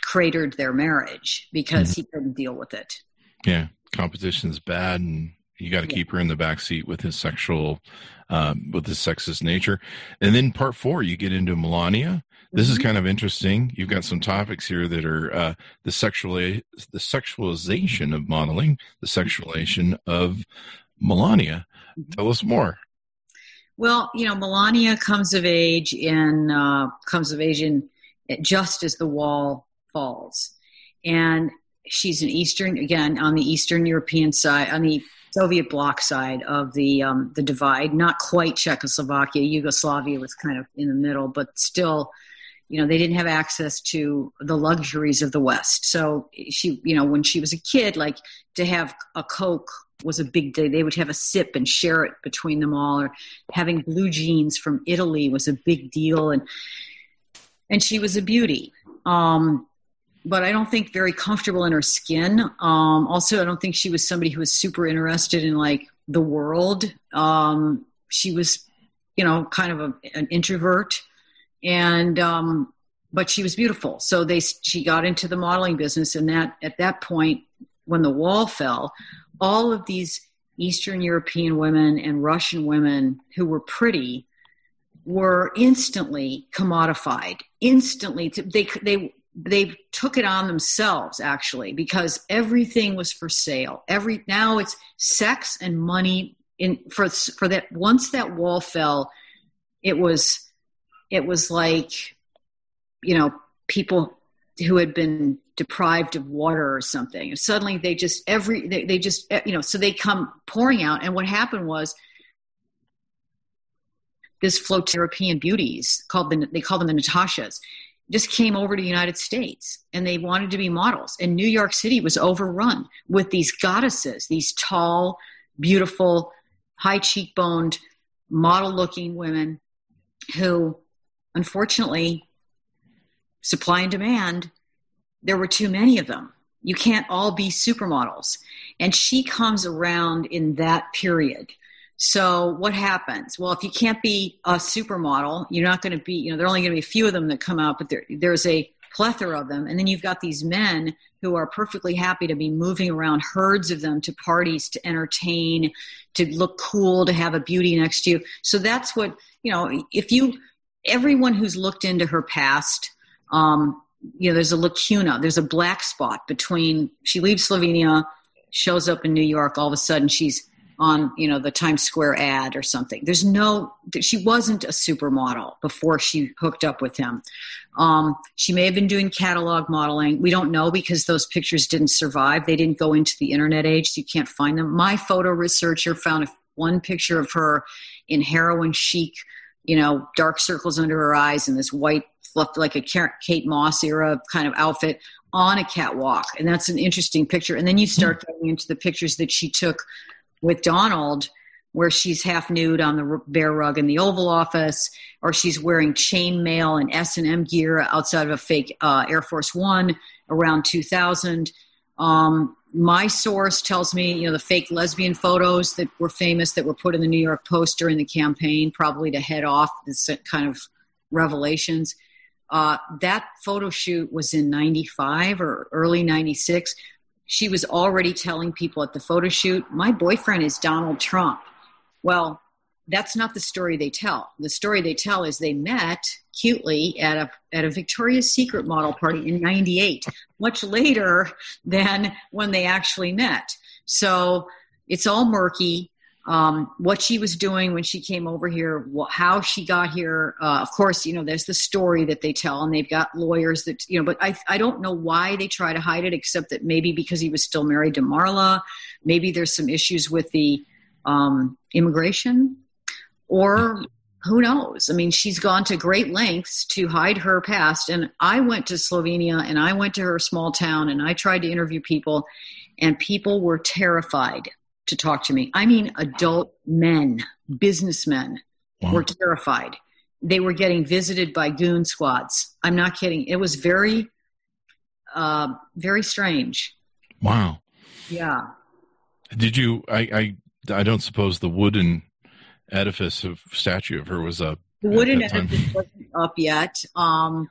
cratered their marriage because he couldn't deal with it. Yeah, competition's bad, and you got to Yeah. keep her in the back seat with his sexual, um, with his sexist nature. And then part four, you get into Melania. This is Mhm. kind of interesting. You've got some topics here that are uh, the sexual the sexualization of modeling, the sexualization of Melania. Mhm. Tell us more. Well, you know, Melania comes of age in uh, comes of age in just as the wall falls, and she's an Eastern again on the Eastern European side, on the Soviet bloc side of the um, the divide. Not quite Czechoslovakia, Yugoslavia was kind of in the middle, but still, you know, they didn't have access to the luxuries of the West. So she, you know, when she was a kid, like to have a Coke was a big day. They would have a sip and share it between them all, or having blue jeans from Italy was a big deal, and and she was a beauty. Um, but I don't think very comfortable in her skin. Um, also, I don't think she was somebody who was super interested in like the world. Um, she was, you know, kind of a, an introvert, and um, but she was beautiful. So they she got into the modeling business, and that at that point, when the wall fell, all of these Eastern European women and Russian women who were pretty were instantly commodified. Instantly, they they they took it on themselves actually because everything was for sale. Every now it's sex and money. In for for that once that wall fell, it was it was like you know people who had been deprived of water or something and suddenly they just every they, they just eh, you know so they come pouring out and what happened was this float European beauties called the they call them the Natashas just came over to the United States and they wanted to be models and New York City was overrun with these goddesses these tall beautiful, high cheekboned, model looking women who, unfortunately, supply and demand, there were too many of them. You can't all be supermodels. And she comes around in that period. So what happens? Well, if you can't be a supermodel, you're not going to be, you know, there are only going to be a few of them that come out, but there, there's a plethora of them. And then you've got these men who are perfectly happy to be moving around herds of them to parties to entertain, to look cool, to have a beauty next to you. So that's what, you know, if you, everyone who's looked into her past, um, you know, there's a lacuna, there's a black spot between she leaves Slovenia, shows up in New York, all of a sudden she's on, you know, the Times Square ad or something. There's no, she wasn't a supermodel before she hooked up with him. Um, she may have been doing catalog modeling. We don't know because those pictures didn't survive. They didn't go into the internet age, so you can't find them. My photo researcher found one picture of her in heroin chic, you know, dark circles under her eyes and this white fluffed like a Kate Moss era kind of outfit on a catwalk. And that's an interesting picture. And then you start hmm. getting into the pictures that she took with Donald, where she's half nude on the bear rug in the Oval Office, or she's wearing chainmail and S and M gear outside of a fake uh, Air Force One around 2000. Um, my source tells me, you know, the fake lesbian photos that were famous that were put in the New York Post during the campaign, probably to head off this kind of revelations. Uh, that photo shoot was in 95 or early 96. She was already telling people at the photo shoot, my boyfriend is Donald Trump. Well, that's not the story they tell. The story they tell is they met cutely at a at a Victoria's Secret model party in 98, much later than when they actually met. So it's all murky um, what she was doing when she came over here, how she got here. Uh, of course, you know, there's the story that they tell, and they've got lawyers that, you know, but I, I don't know why they try to hide it, except that maybe because he was still married to Marla, maybe there's some issues with the um, immigration, or who knows? I mean, she's gone to great lengths to hide her past. And I went to Slovenia and I went to her small town and I tried to interview people, and people were terrified to talk to me. I mean, adult men, businessmen wow. were terrified. They were getting visited by goon squads. I'm not kidding. It was very, uh, very strange. Wow. Yeah. Did you? I, I, I don't suppose the wooden edifice of statue of her was up. The wooden edifice wasn't up yet. Um,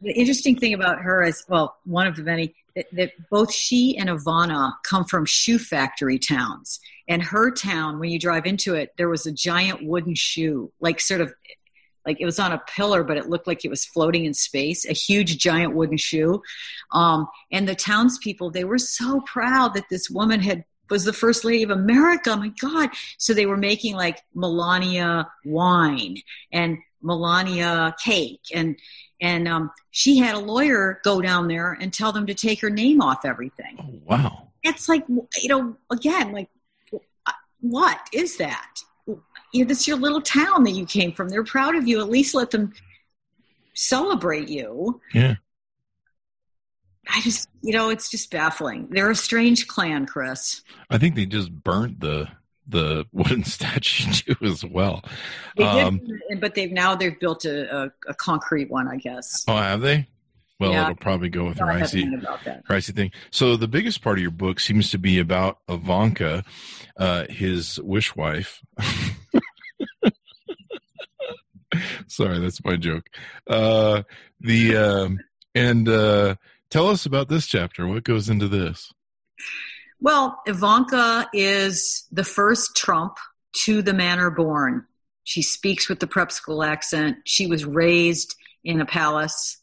the interesting thing about her is, well, one of the many that, that both she and Ivana come from shoe factory towns. And her town, when you drive into it, there was a giant wooden shoe, like sort of like it was on a pillar, but it looked like it was floating in space, a huge giant wooden shoe. Um, and the townspeople, they were so proud that this woman had was the first lady of America. my God. So they were making like Melania wine and Melania cake and and um, she had a lawyer go down there and tell them to take her name off everything. Oh, wow! It's like you know, again, like what is that? You know, this is your little town that you came from. They're proud of you. At least let them celebrate you. Yeah. I just, you know, it's just baffling. They're a strange clan, Chris. I think they just burnt the the wooden statue too as well. They um, did, but they've now they've built a, a, a, concrete one, I guess. Oh, have they? Well, yeah. it'll probably go with her icy, her icy thing. So the biggest part of your book seems to be about Ivanka, uh, his wish wife. Sorry, that's my joke. Uh, the um, and uh, tell us about this chapter. What goes into this? Well, Ivanka is the first Trump to the manor born. She speaks with the prep school accent. She was raised in a palace,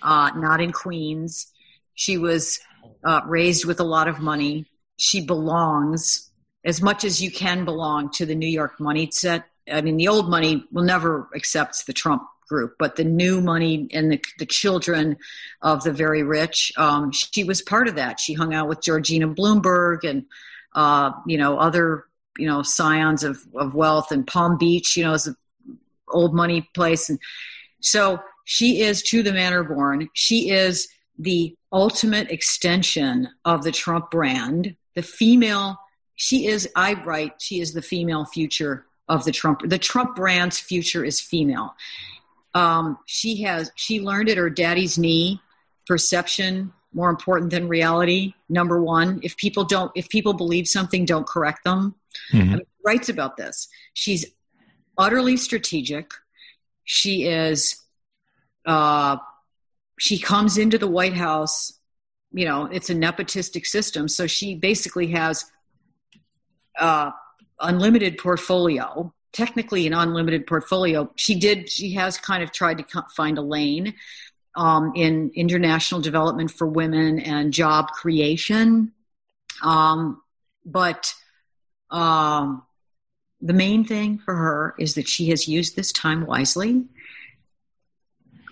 uh, not in Queens. She was uh, raised with a lot of money. She belongs as much as you can belong to the New York money set. I mean, the old money will never accept the Trump group, but the new money and the, the children of the very rich, um, she was part of that. She hung out with Georgina Bloomberg and, uh, you know, other, you know, scions of, of wealth and Palm Beach, you know, is an old money place. And so she is to the manor born. She is the ultimate extension of the Trump brand, the female she is. I write. She is the female future of the Trump. The Trump brand's future is female. Um, she has. She learned at her daddy's knee. Perception more important than reality. Number one, if people don't, if people believe something, don't correct them. Mm-hmm. I mean, writes about this. She's utterly strategic. She is. Uh, she comes into the White House. You know, it's a nepotistic system, so she basically has uh, unlimited portfolio. Technically, an unlimited portfolio. She did. She has kind of tried to find a lane um, in international development for women and job creation. Um, but um, the main thing for her is that she has used this time wisely.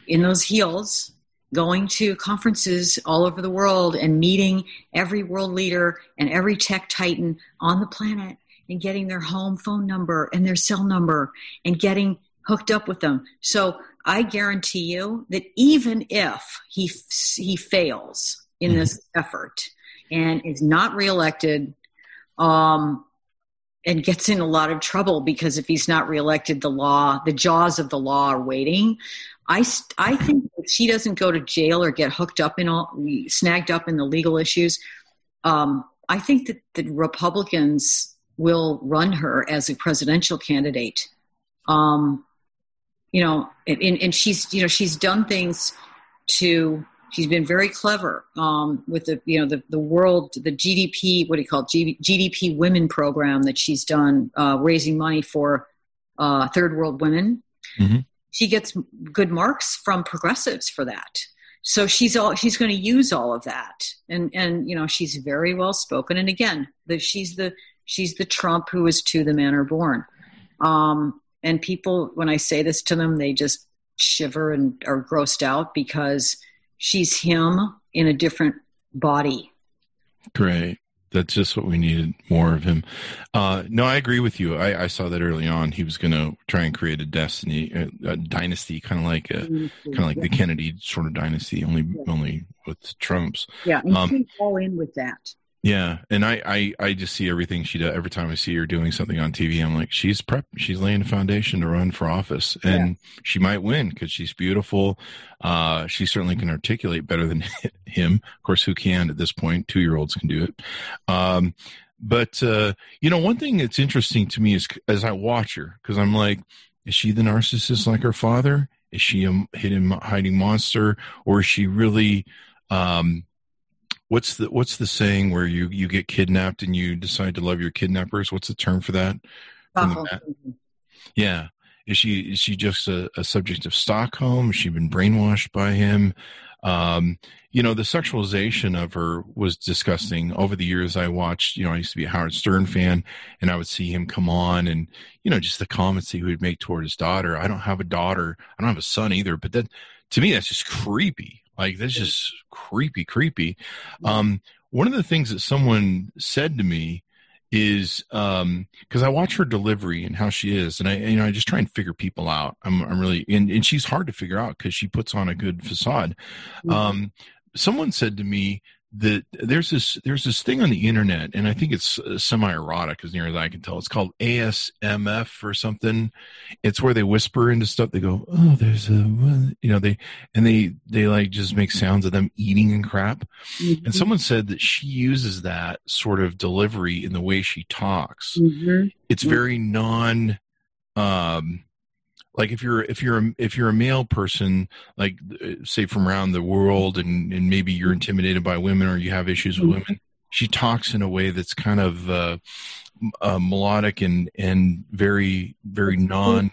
In those heels, going to conferences all over the world and meeting every world leader and every tech titan on the planet and getting their home phone number and their cell number and getting hooked up with them. So I guarantee you that even if he he fails in this mm-hmm. effort and is not reelected, um, and gets in a lot of trouble because if he's not reelected, the law, the jaws of the law are waiting. I, I think if she doesn't go to jail or get hooked up in all, snagged up in the legal issues, um, I think that the Republicans will run her as a presidential candidate. Um, you know, and, and she's, you know, she's done things to, she's been very clever um, with the, you know, the, the world, the GDP, what do you call it, GDP Women program that she's done, uh, raising money for uh, third world women. Mm-hmm. She gets good marks from progressives for that. So she's all she's going to use all of that, and and you know she's very well spoken. And again, the, she's the she's the Trump who is to the manner born. Um, and people, when I say this to them, they just shiver and are grossed out because she's him in a different body. Great. That's just what we needed more of him. Uh, no, I agree with you. I, I, saw that early on. He was going to try and create a destiny, a, a dynasty, kind of like a, kind of like the Kennedy sort of dynasty, only yeah. only with Trump's. Yeah, and um, all in with that. Yeah, and I, I I just see everything she does. Every time I see her doing something on TV, I'm like, she's prep. She's laying the foundation to run for office, and yeah. she might win because she's beautiful. Uh, she certainly can articulate better than him. Of course, who can at this point? Two year olds can do it. Um, but uh, you know, one thing that's interesting to me is as I watch her, because I'm like, is she the narcissist like her father? Is she a hidden hiding monster, or is she really? Um, what's the what's the saying where you you get kidnapped and you decide to love your kidnappers? What's the term for that? Yeah. Is she is she just a, a, subject of Stockholm? Has she been brainwashed by him? Um, you know, the sexualization of her was disgusting. Over the years, I watched. You know, I used to be a Howard Stern fan, and I would see him come on, and you know, just the comments he would make toward his daughter. I don't have a daughter. I don't have a son either. But that, to me, that's just creepy. Like that's just creepy, creepy. Um, one of the things that someone said to me is because um, I watch her delivery and how she is, and I you know I just try and figure people out. I'm I'm really and, and she's hard to figure out because she puts on a good facade. Mm-hmm. Um, someone said to me that there's this there's this thing on the internet, and I think it's uh, semi erotic as near as I can tell. It's called ASMF or something. It's where they whisper into stuff. They go, "Oh, there's a," you know, they and they they like just make sounds of them eating and crap. Mm-hmm. And someone said that she uses that sort of delivery in the way she talks. Mm-hmm. It's very non. Um, like if you're if you're a, if you're a male person like uh, say from around the world and and maybe you're intimidated by women or you have issues with mm-hmm. women she talks in a way that's kind of uh, uh, melodic and and very very non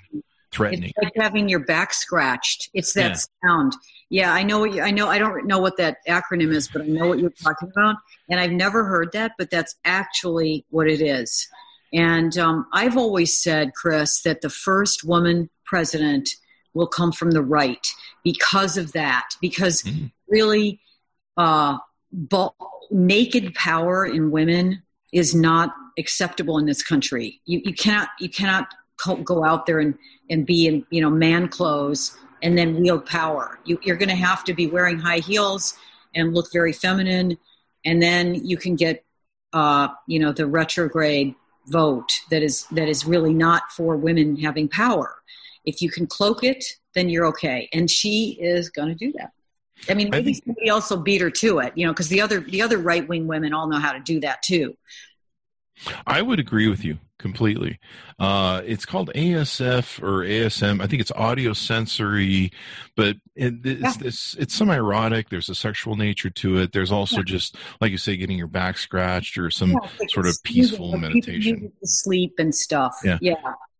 threatening it's like having your back scratched. It's that yeah. sound. Yeah i know what you, i know i don't know what that acronym is but i know what you're talking about and i've never heard that but that's actually what it is. And um, I've always said, Chris, that the first woman president will come from the right because of that. Because mm. really, uh, naked power in women is not acceptable in this country. You, you cannot you cannot go out there and, and be in you know man clothes and then wield power. You, you're going to have to be wearing high heels and look very feminine, and then you can get uh, you know, the retrograde vote that is that is really not for women having power. If you can cloak it, then you're okay. And she is going to do that. I mean, maybe I think, somebody also beat her to it, you know, because the other the other right wing women all know how to do that too. I would agree with you completely. Uh, it's called ASF or ASM. I think it's audio sensory, but it, it's, yeah. it's, it's some erotic. There's a sexual nature to it. There's also yeah. just, like you say, getting your back scratched or some yeah, like sort of peaceful meditation. Sleep and stuff. Yeah. Yeah.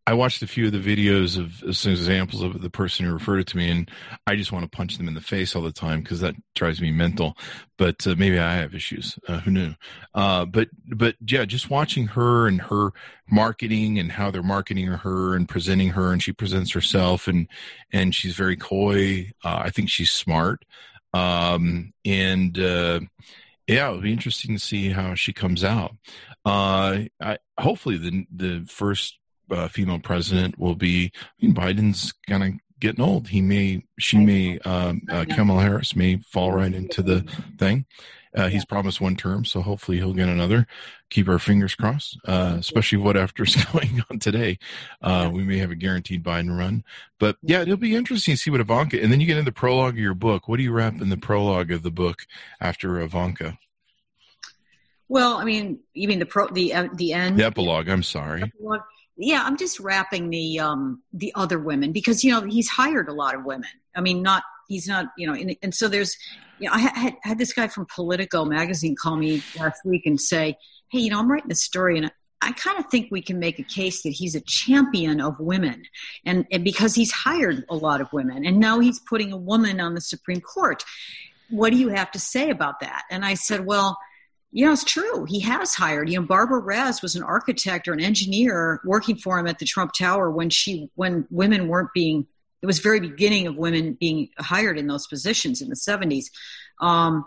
I watched a few of the videos of some examples of the person who referred it to me, and I just want to punch them in the face all the time because that drives me mental. But uh, maybe I have issues. Uh, who knew? Uh, but but yeah, just watching her and her marketing and how they're marketing her and presenting her, and she presents herself, and and she's very coy. Uh, I think she's smart, um, and uh, yeah, it'll be interesting to see how she comes out. Uh, I, hopefully, the the first uh, female president will be. I mean, Biden's kind of getting old. He may, she may, um, uh, Kamala Harris may fall right into the thing. Uh, he's promised one term, so hopefully he'll get another. Keep our fingers crossed, uh, especially what after is going on today. Uh, we may have a guaranteed Biden run. But yeah, it'll be interesting to see what Ivanka, and then you get into the prologue of your book. What do you wrap in the prologue of the book after Ivanka? Well, I mean, you mean the pro, the uh, the end, the epilogue. I'm sorry. Epilogue yeah, I'm just wrapping the um, the other women because you know he's hired a lot of women. I mean, not he's not you know, and, and so there's you know I had, had this guy from Politico magazine call me last week and say, hey, you know, I'm writing this story and I kind of think we can make a case that he's a champion of women, and, and because he's hired a lot of women, and now he's putting a woman on the Supreme Court. What do you have to say about that? And I said, well know, it's true. He has hired. You know, Barbara Res was an architect or an engineer working for him at the Trump Tower when she when women weren't being. It was very beginning of women being hired in those positions in the seventies, um,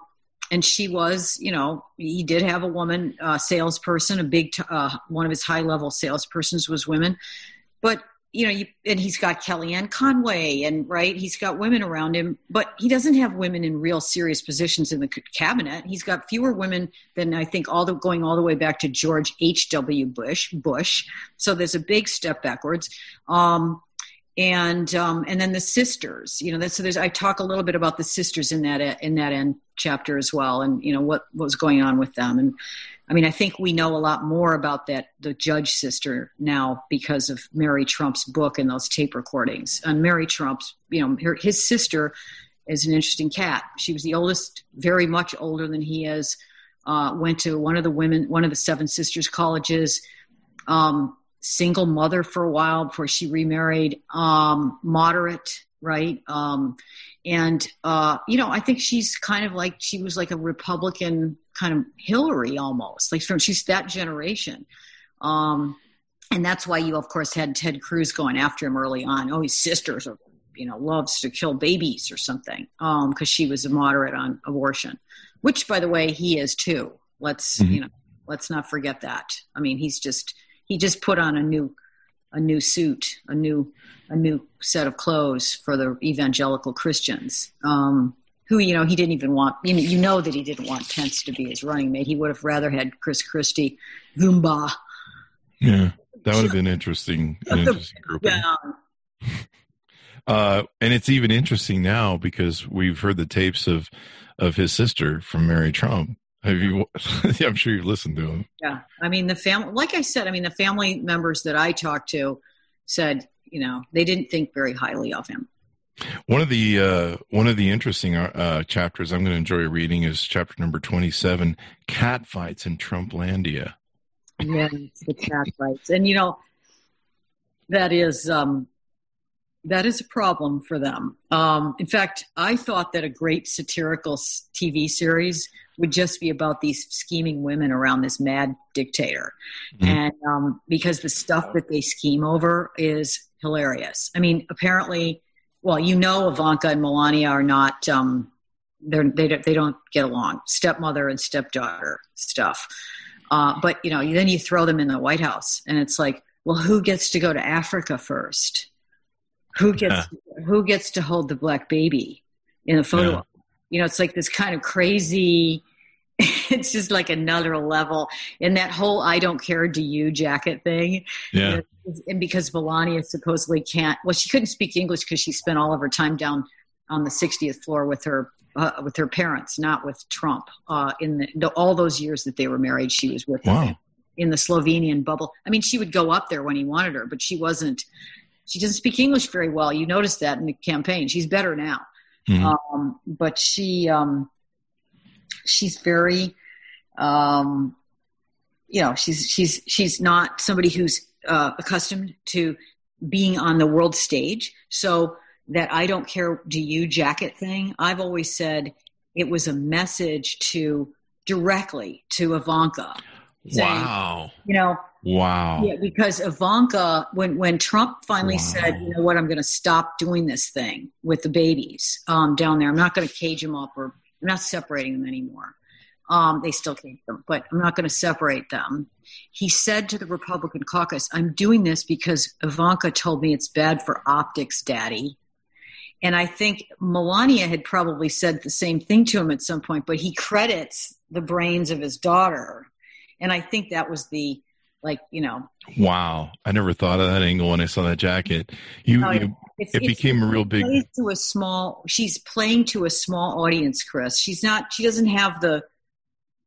and she was. You know, he did have a woman uh, salesperson. A big t- uh, one of his high level salespersons was women, but you know, you, and he's got Kellyanne Conway, and right, he's got women around him, but he doesn't have women in real serious positions in the cabinet. He's got fewer women than I think all the going all the way back to George H. W. Bush. Bush. So there's a big step backwards. Um, and um, and then the sisters, you know, that, so there's I talk a little bit about the sisters in that in that end chapter as well, and you know what, what was going on with them, and I mean, I think we know a lot more about that the judge sister now because of Mary Trump's book and those tape recordings. And Mary Trump's, you know, her, his sister is an interesting cat. She was the oldest, very much older than he is. Uh, went to one of the women, one of the Seven Sisters colleges. Um, single mother for a while before she remarried. Um, moderate, right? Um, and uh, you know, I think she's kind of like she was like a Republican kind of Hillary almost, like from she's that generation. Um, and that's why you, of course, had Ted Cruz going after him early on. Oh, his sisters are, you know, loves to kill babies or something, because um, she was a moderate on abortion, which, by the way, he is too. Let's, mm-hmm. you know, let's not forget that. I mean, he's just he just put on a new a new suit, a new a new set of clothes for the evangelical Christians. Um, who you know he didn't even want. You know, you know that he didn't want Pence to be his running mate. He would have rather had Chris Christie, Goomba. Yeah, that would have been interesting. An interesting group. Yeah. Uh, and it's even interesting now because we've heard the tapes of of his sister from Mary Trump. Have you? I'm sure you've listened to him. Yeah, I mean the family. Like I said, I mean the family members that I talked to said, you know, they didn't think very highly of him. One of the uh, one of the interesting uh, chapters I'm going to enjoy reading is chapter number 27, cat fights in Trumplandia. Yes, the cat fights, and you know that is um, that is a problem for them. Um, in fact, I thought that a great satirical TV series would just be about these scheming women around this mad dictator, mm-hmm. and um, because the stuff that they scheme over is hilarious. I mean, apparently well, you know, Ivanka and Melania are not. Um, they're, they don't, they don't get along. Stepmother and stepdaughter stuff. Uh, but you know, then you throw them in the White House, and it's like, well, who gets to go to Africa first? Who gets yeah. who gets to hold the black baby in the photo? Yeah. You know, it's like this kind of crazy. it's just like another level. And that whole "I don't care, do you" jacket thing. Yeah. And because Melania supposedly can't, well, she couldn't speak English because she spent all of her time down on the 60th floor with her uh, with her parents, not with Trump. Uh, in the, the, all those years that they were married, she was with Wow. him in the Slovenian bubble. I mean, she would go up there when he wanted her, but she wasn't. She doesn't speak English very well. You noticed that in the campaign. She's better now, Mhm. um, but she um, she's very, um, you know, she's she's she's not somebody who's uh, accustomed to being on the world stage. So that I don't care, do you jacket thing? I've always said it was a message to directly to Ivanka. saying, Wow. You know, Wow. yeah, because Ivanka, when when Trump finally Wow. said, you know what, I'm going to stop doing this thing with the babies um, down there. I'm not going to cage them up, or I'm not separating them anymore. Um, they still cage them, but I'm not going to separate them. He said to the Republican caucus, "I'm doing this because Ivanka told me it's bad for optics, Daddy." And I think Melania had probably said the same thing to him at some point, but he credits the brains of his daughter. And I think that was the like you know Wow. I never thought of that angle when I saw that jacket. You, Oh, you it it's- became a real big to a small she's playing to a small audience chris she's not she doesn't have the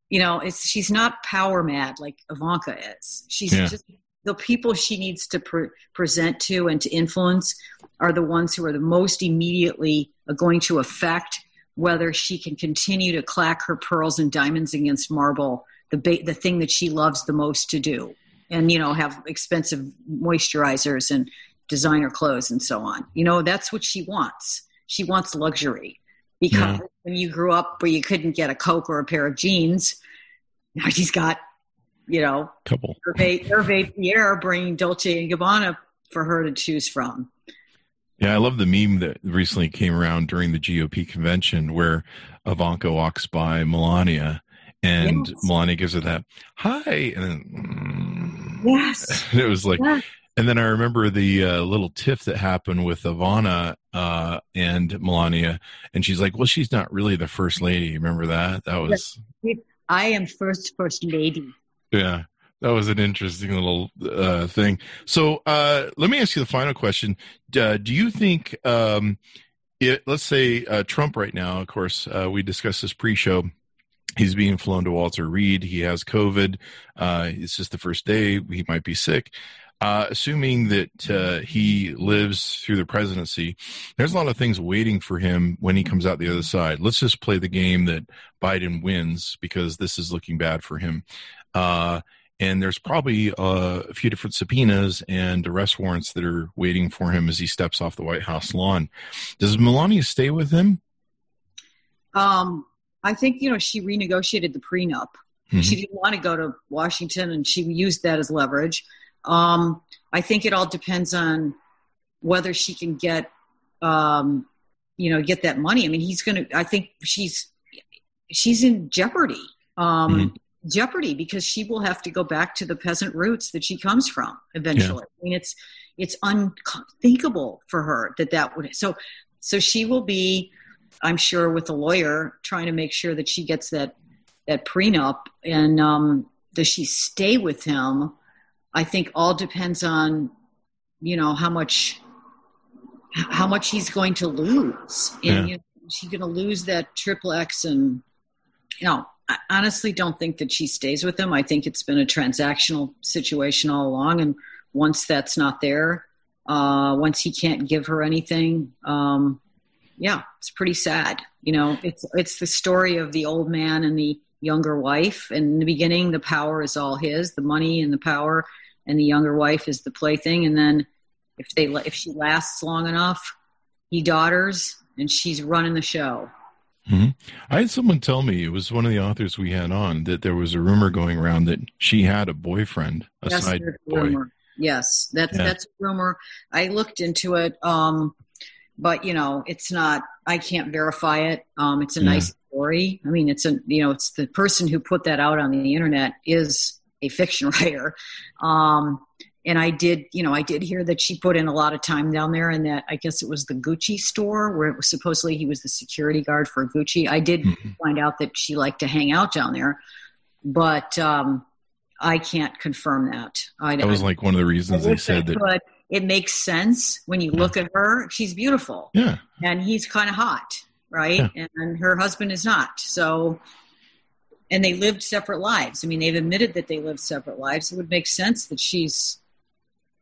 you know it's she's not power mad like ivanka is she's Yeah. just the people she needs to pre- present to and to influence are the ones who are the most immediately going to affect whether she can continue to clack her pearls and diamonds against marble the ba- the thing that she loves the most to do and you know have expensive moisturizers and designer clothes and so on. You know, that's what she wants. She wants luxury because Yeah. when you grew up where you couldn't get a Coke or a pair of jeans, now she's got, you know, couple. Hervé, Hervé Pierre bringing Dolce and Gabbana for her to choose from. Yeah, I love the meme that recently came around during the GOP convention where Ivanka walks by Melania and Yes. Melania gives her that hi and then mm, Yes. it was like Yes. and then I remember the uh, little tiff that happened with Ivana uh, and Melania and she's like, "Well, she's not really the first lady." Remember that? That was I am first first lady. Yeah, that was an interesting little uh, thing. So uh, let me ask you the final question: uh, Do you think, um, it, let's say uh, Trump right now? Of course, uh, we discussed this pre-show. He's being flown to Walter Reed. He has COVID. Uh, it's just the first day. He might be sick. Uh, assuming that uh, he lives through the presidency, there's a lot of things waiting for him when he comes out the other side. Let's just play the game that Biden wins because this is looking bad for him. Uh, and there's probably uh, a few different subpoenas and arrest warrants that are waiting for him as he steps off the White House lawn. Does Melania stay with him? Um, I think you know she renegotiated the prenup. Mhm. She didn't want to go to Washington, and she used that as leverage. Um, I think it all depends on whether she can get, um, you know, get that money. I mean, he's going to. I think she's she's in jeopardy. Um, Jeopardy because she will have to go back to the peasant roots that she comes from eventually. I mean, it's it's unthinkable for her that that would. So so she will be, I'm sure, with a lawyer trying to make sure that she gets that that prenup and um, does she stay with him? I think all depends on you know how much how much he's going to lose. And Yeah. you know, she's going to lose that triple X, and you know, I honestly don't think that she stays with him. I think it's been a transactional situation all along, and once that's not there, uh, once he can't give her anything, um, yeah, it's pretty sad. You know, it's it's the story of the old man and the younger wife. And in the beginning, the power is all his, the money and the power, and the younger wife is the plaything. And then if they if she lasts long enough, he daughters, and she's running the show. I had someone tell me it was one of the authors we had on that there was a rumor going around that she had a boyfriend, a Yes, side boy. rumor. Yes, that's Yeah. that's a rumor. I looked into it, um, but you know, it's not. I can't verify it. Um, it's a Yeah. nice story. I mean, it's a you know, it's the person who put that out on the internet is a fiction writer, um, and I did, you know, I did hear that she put in a lot of time down there, and that I guess it was the Gucci store where it was supposedly he was the security guard for Gucci. I did mm-hmm. find out that she liked to hang out down there, but um, I can't confirm that. I, that was I, like one of the reasons they said that. It makes sense when you look at her. She's beautiful. Yeah. And he's kind of hot, right? Yeah. And her husband is not. So, and they lived separate lives. I mean, they've admitted that they lived separate lives. It would make sense that she's,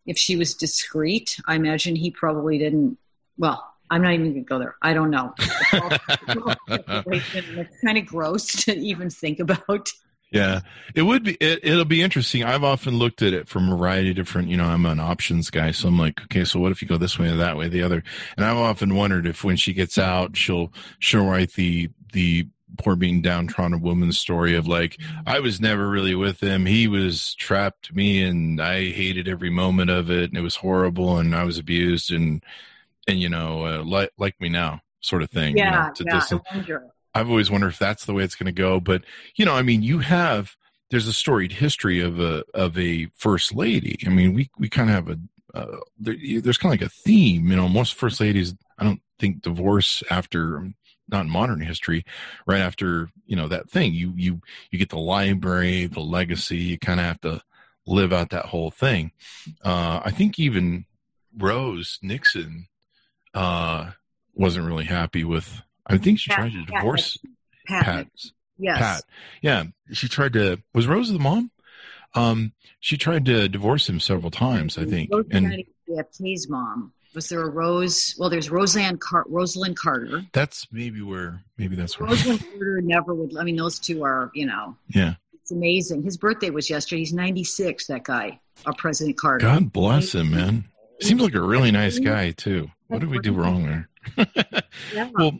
if she was discreet, I imagine he probably didn't. Well, I'm not even going to go there. I don't know. it's kind of gross to even think about. Yeah, it would be. It, will be interesting. I've often looked at it from a variety of different. You know, I'm an options guy, so I'm like, okay, so what if you go this way or that way, the other? And I've often wondered if when she gets out, she'll she'll write the the poor being downtrodden woman's story of like I was never really with him. He was trapped me, and I hated every moment of it, and it was horrible, and I was abused, and and you know, uh, like like me now, sort of thing. Yeah, you know, yeah. I've always wondered if that's the way it's going to go. But you know, I mean, you have there's a storied history of a of a first lady. I mean, we we kind of have a uh, there, there's kind of like a theme. You know, most first ladies, I don't think divorce after not in modern history, right after you know that thing. You you you get the library, the legacy. You kind of have to live out that whole thing. Uh, I think even Rose Nixon uh, wasn't really happy with I think she Pat, tried to divorce Pat. Pat. Yes. Pat. Yeah. She tried to was Rose the mom? Um, she tried to divorce him several times, I think. Rose and his mom. Was there a Rose? Well, there's Roseanne Car- Rosalynn Carter. That's maybe where maybe that's where Rosalynn Carter never would. I mean, those two are you know. Yeah. It's amazing. His birthday was yesterday. He's 96. That guy, our President Carter. God bless him, man. Seems like a really nice guy too. What did we do wrong there? yeah. Well,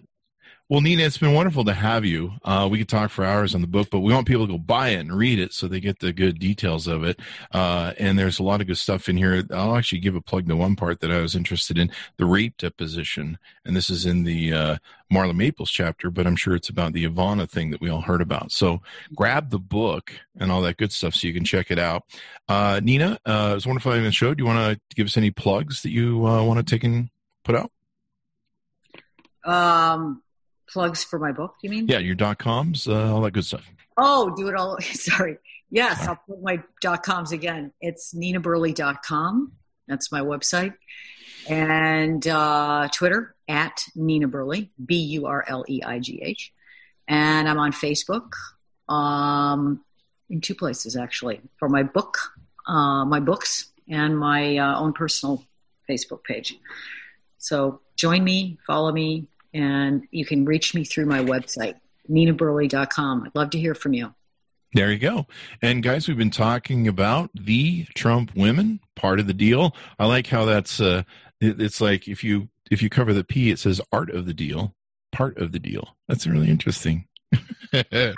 well, Nina, it's been wonderful to have you. Uh, we could talk for hours on the book, but we want people to go buy it and read it so they get the good details of it. Uh, and there's a lot of good stuff in here. I'll actually give a plug to one part that I was interested in the rape deposition. And this is in the uh, Marla Maples chapter, but I'm sure it's about the Ivana thing that we all heard about. So grab the book and all that good stuff so you can check it out. Uh, Nina, uh, it was wonderful having the show. Do you want to give us any plugs that you uh, want to take and put out? Um, plugs for my book, you mean? Yeah, your dot coms, uh, all that good stuff. Oh, do it all. Sorry. Yes, Sorry. I'll put my dot coms again. It's ninaburleigh.com. That's my website. And uh, Twitter at Nina Burleigh, B U R L E I G H. And I'm on Facebook um, in two places, actually, for my book, uh, my books, and my uh, own personal Facebook page. So join me, follow me, and you can reach me through my website, ninaburleigh.com. I'd love to hear from you. There you go. And guys, we've been talking about the Trump women, part of the deal. I like how that's uh it's like if you if you cover the P it says art of the deal, part of the deal. That's really interesting. uh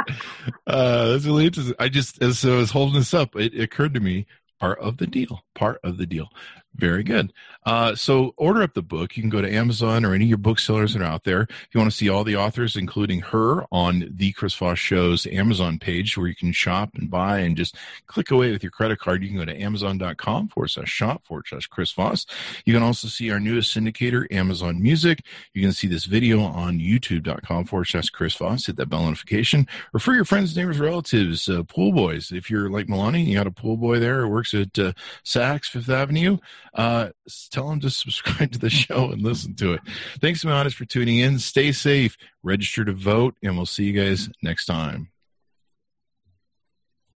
that's really interesting. I just as I was holding this up, it, it occurred to me part of the deal. Part of the deal. Very good. Uh, so order up the book. You can go to Amazon or any of your booksellers that are out there. If you want to see all the authors, including her, on the Chris Voss Show's Amazon page where you can shop and buy and just click away with your credit card. You can go to amazon.com forward slash shop forward slash Chris Voss. You can also see our newest syndicator, Amazon Music. You can see this video on youtube.com forward slash Chris Voss. Hit that bell notification. Refer your friends, neighbors, relatives, uh, pool boys. If you're like Melanie, you got a pool boy there who works at uh, Saks Fifth Avenue uh, tell them to subscribe to the show and listen to it. Thanks, Mohannes, for tuning in. Stay safe, register to vote, and we'll see you guys next time.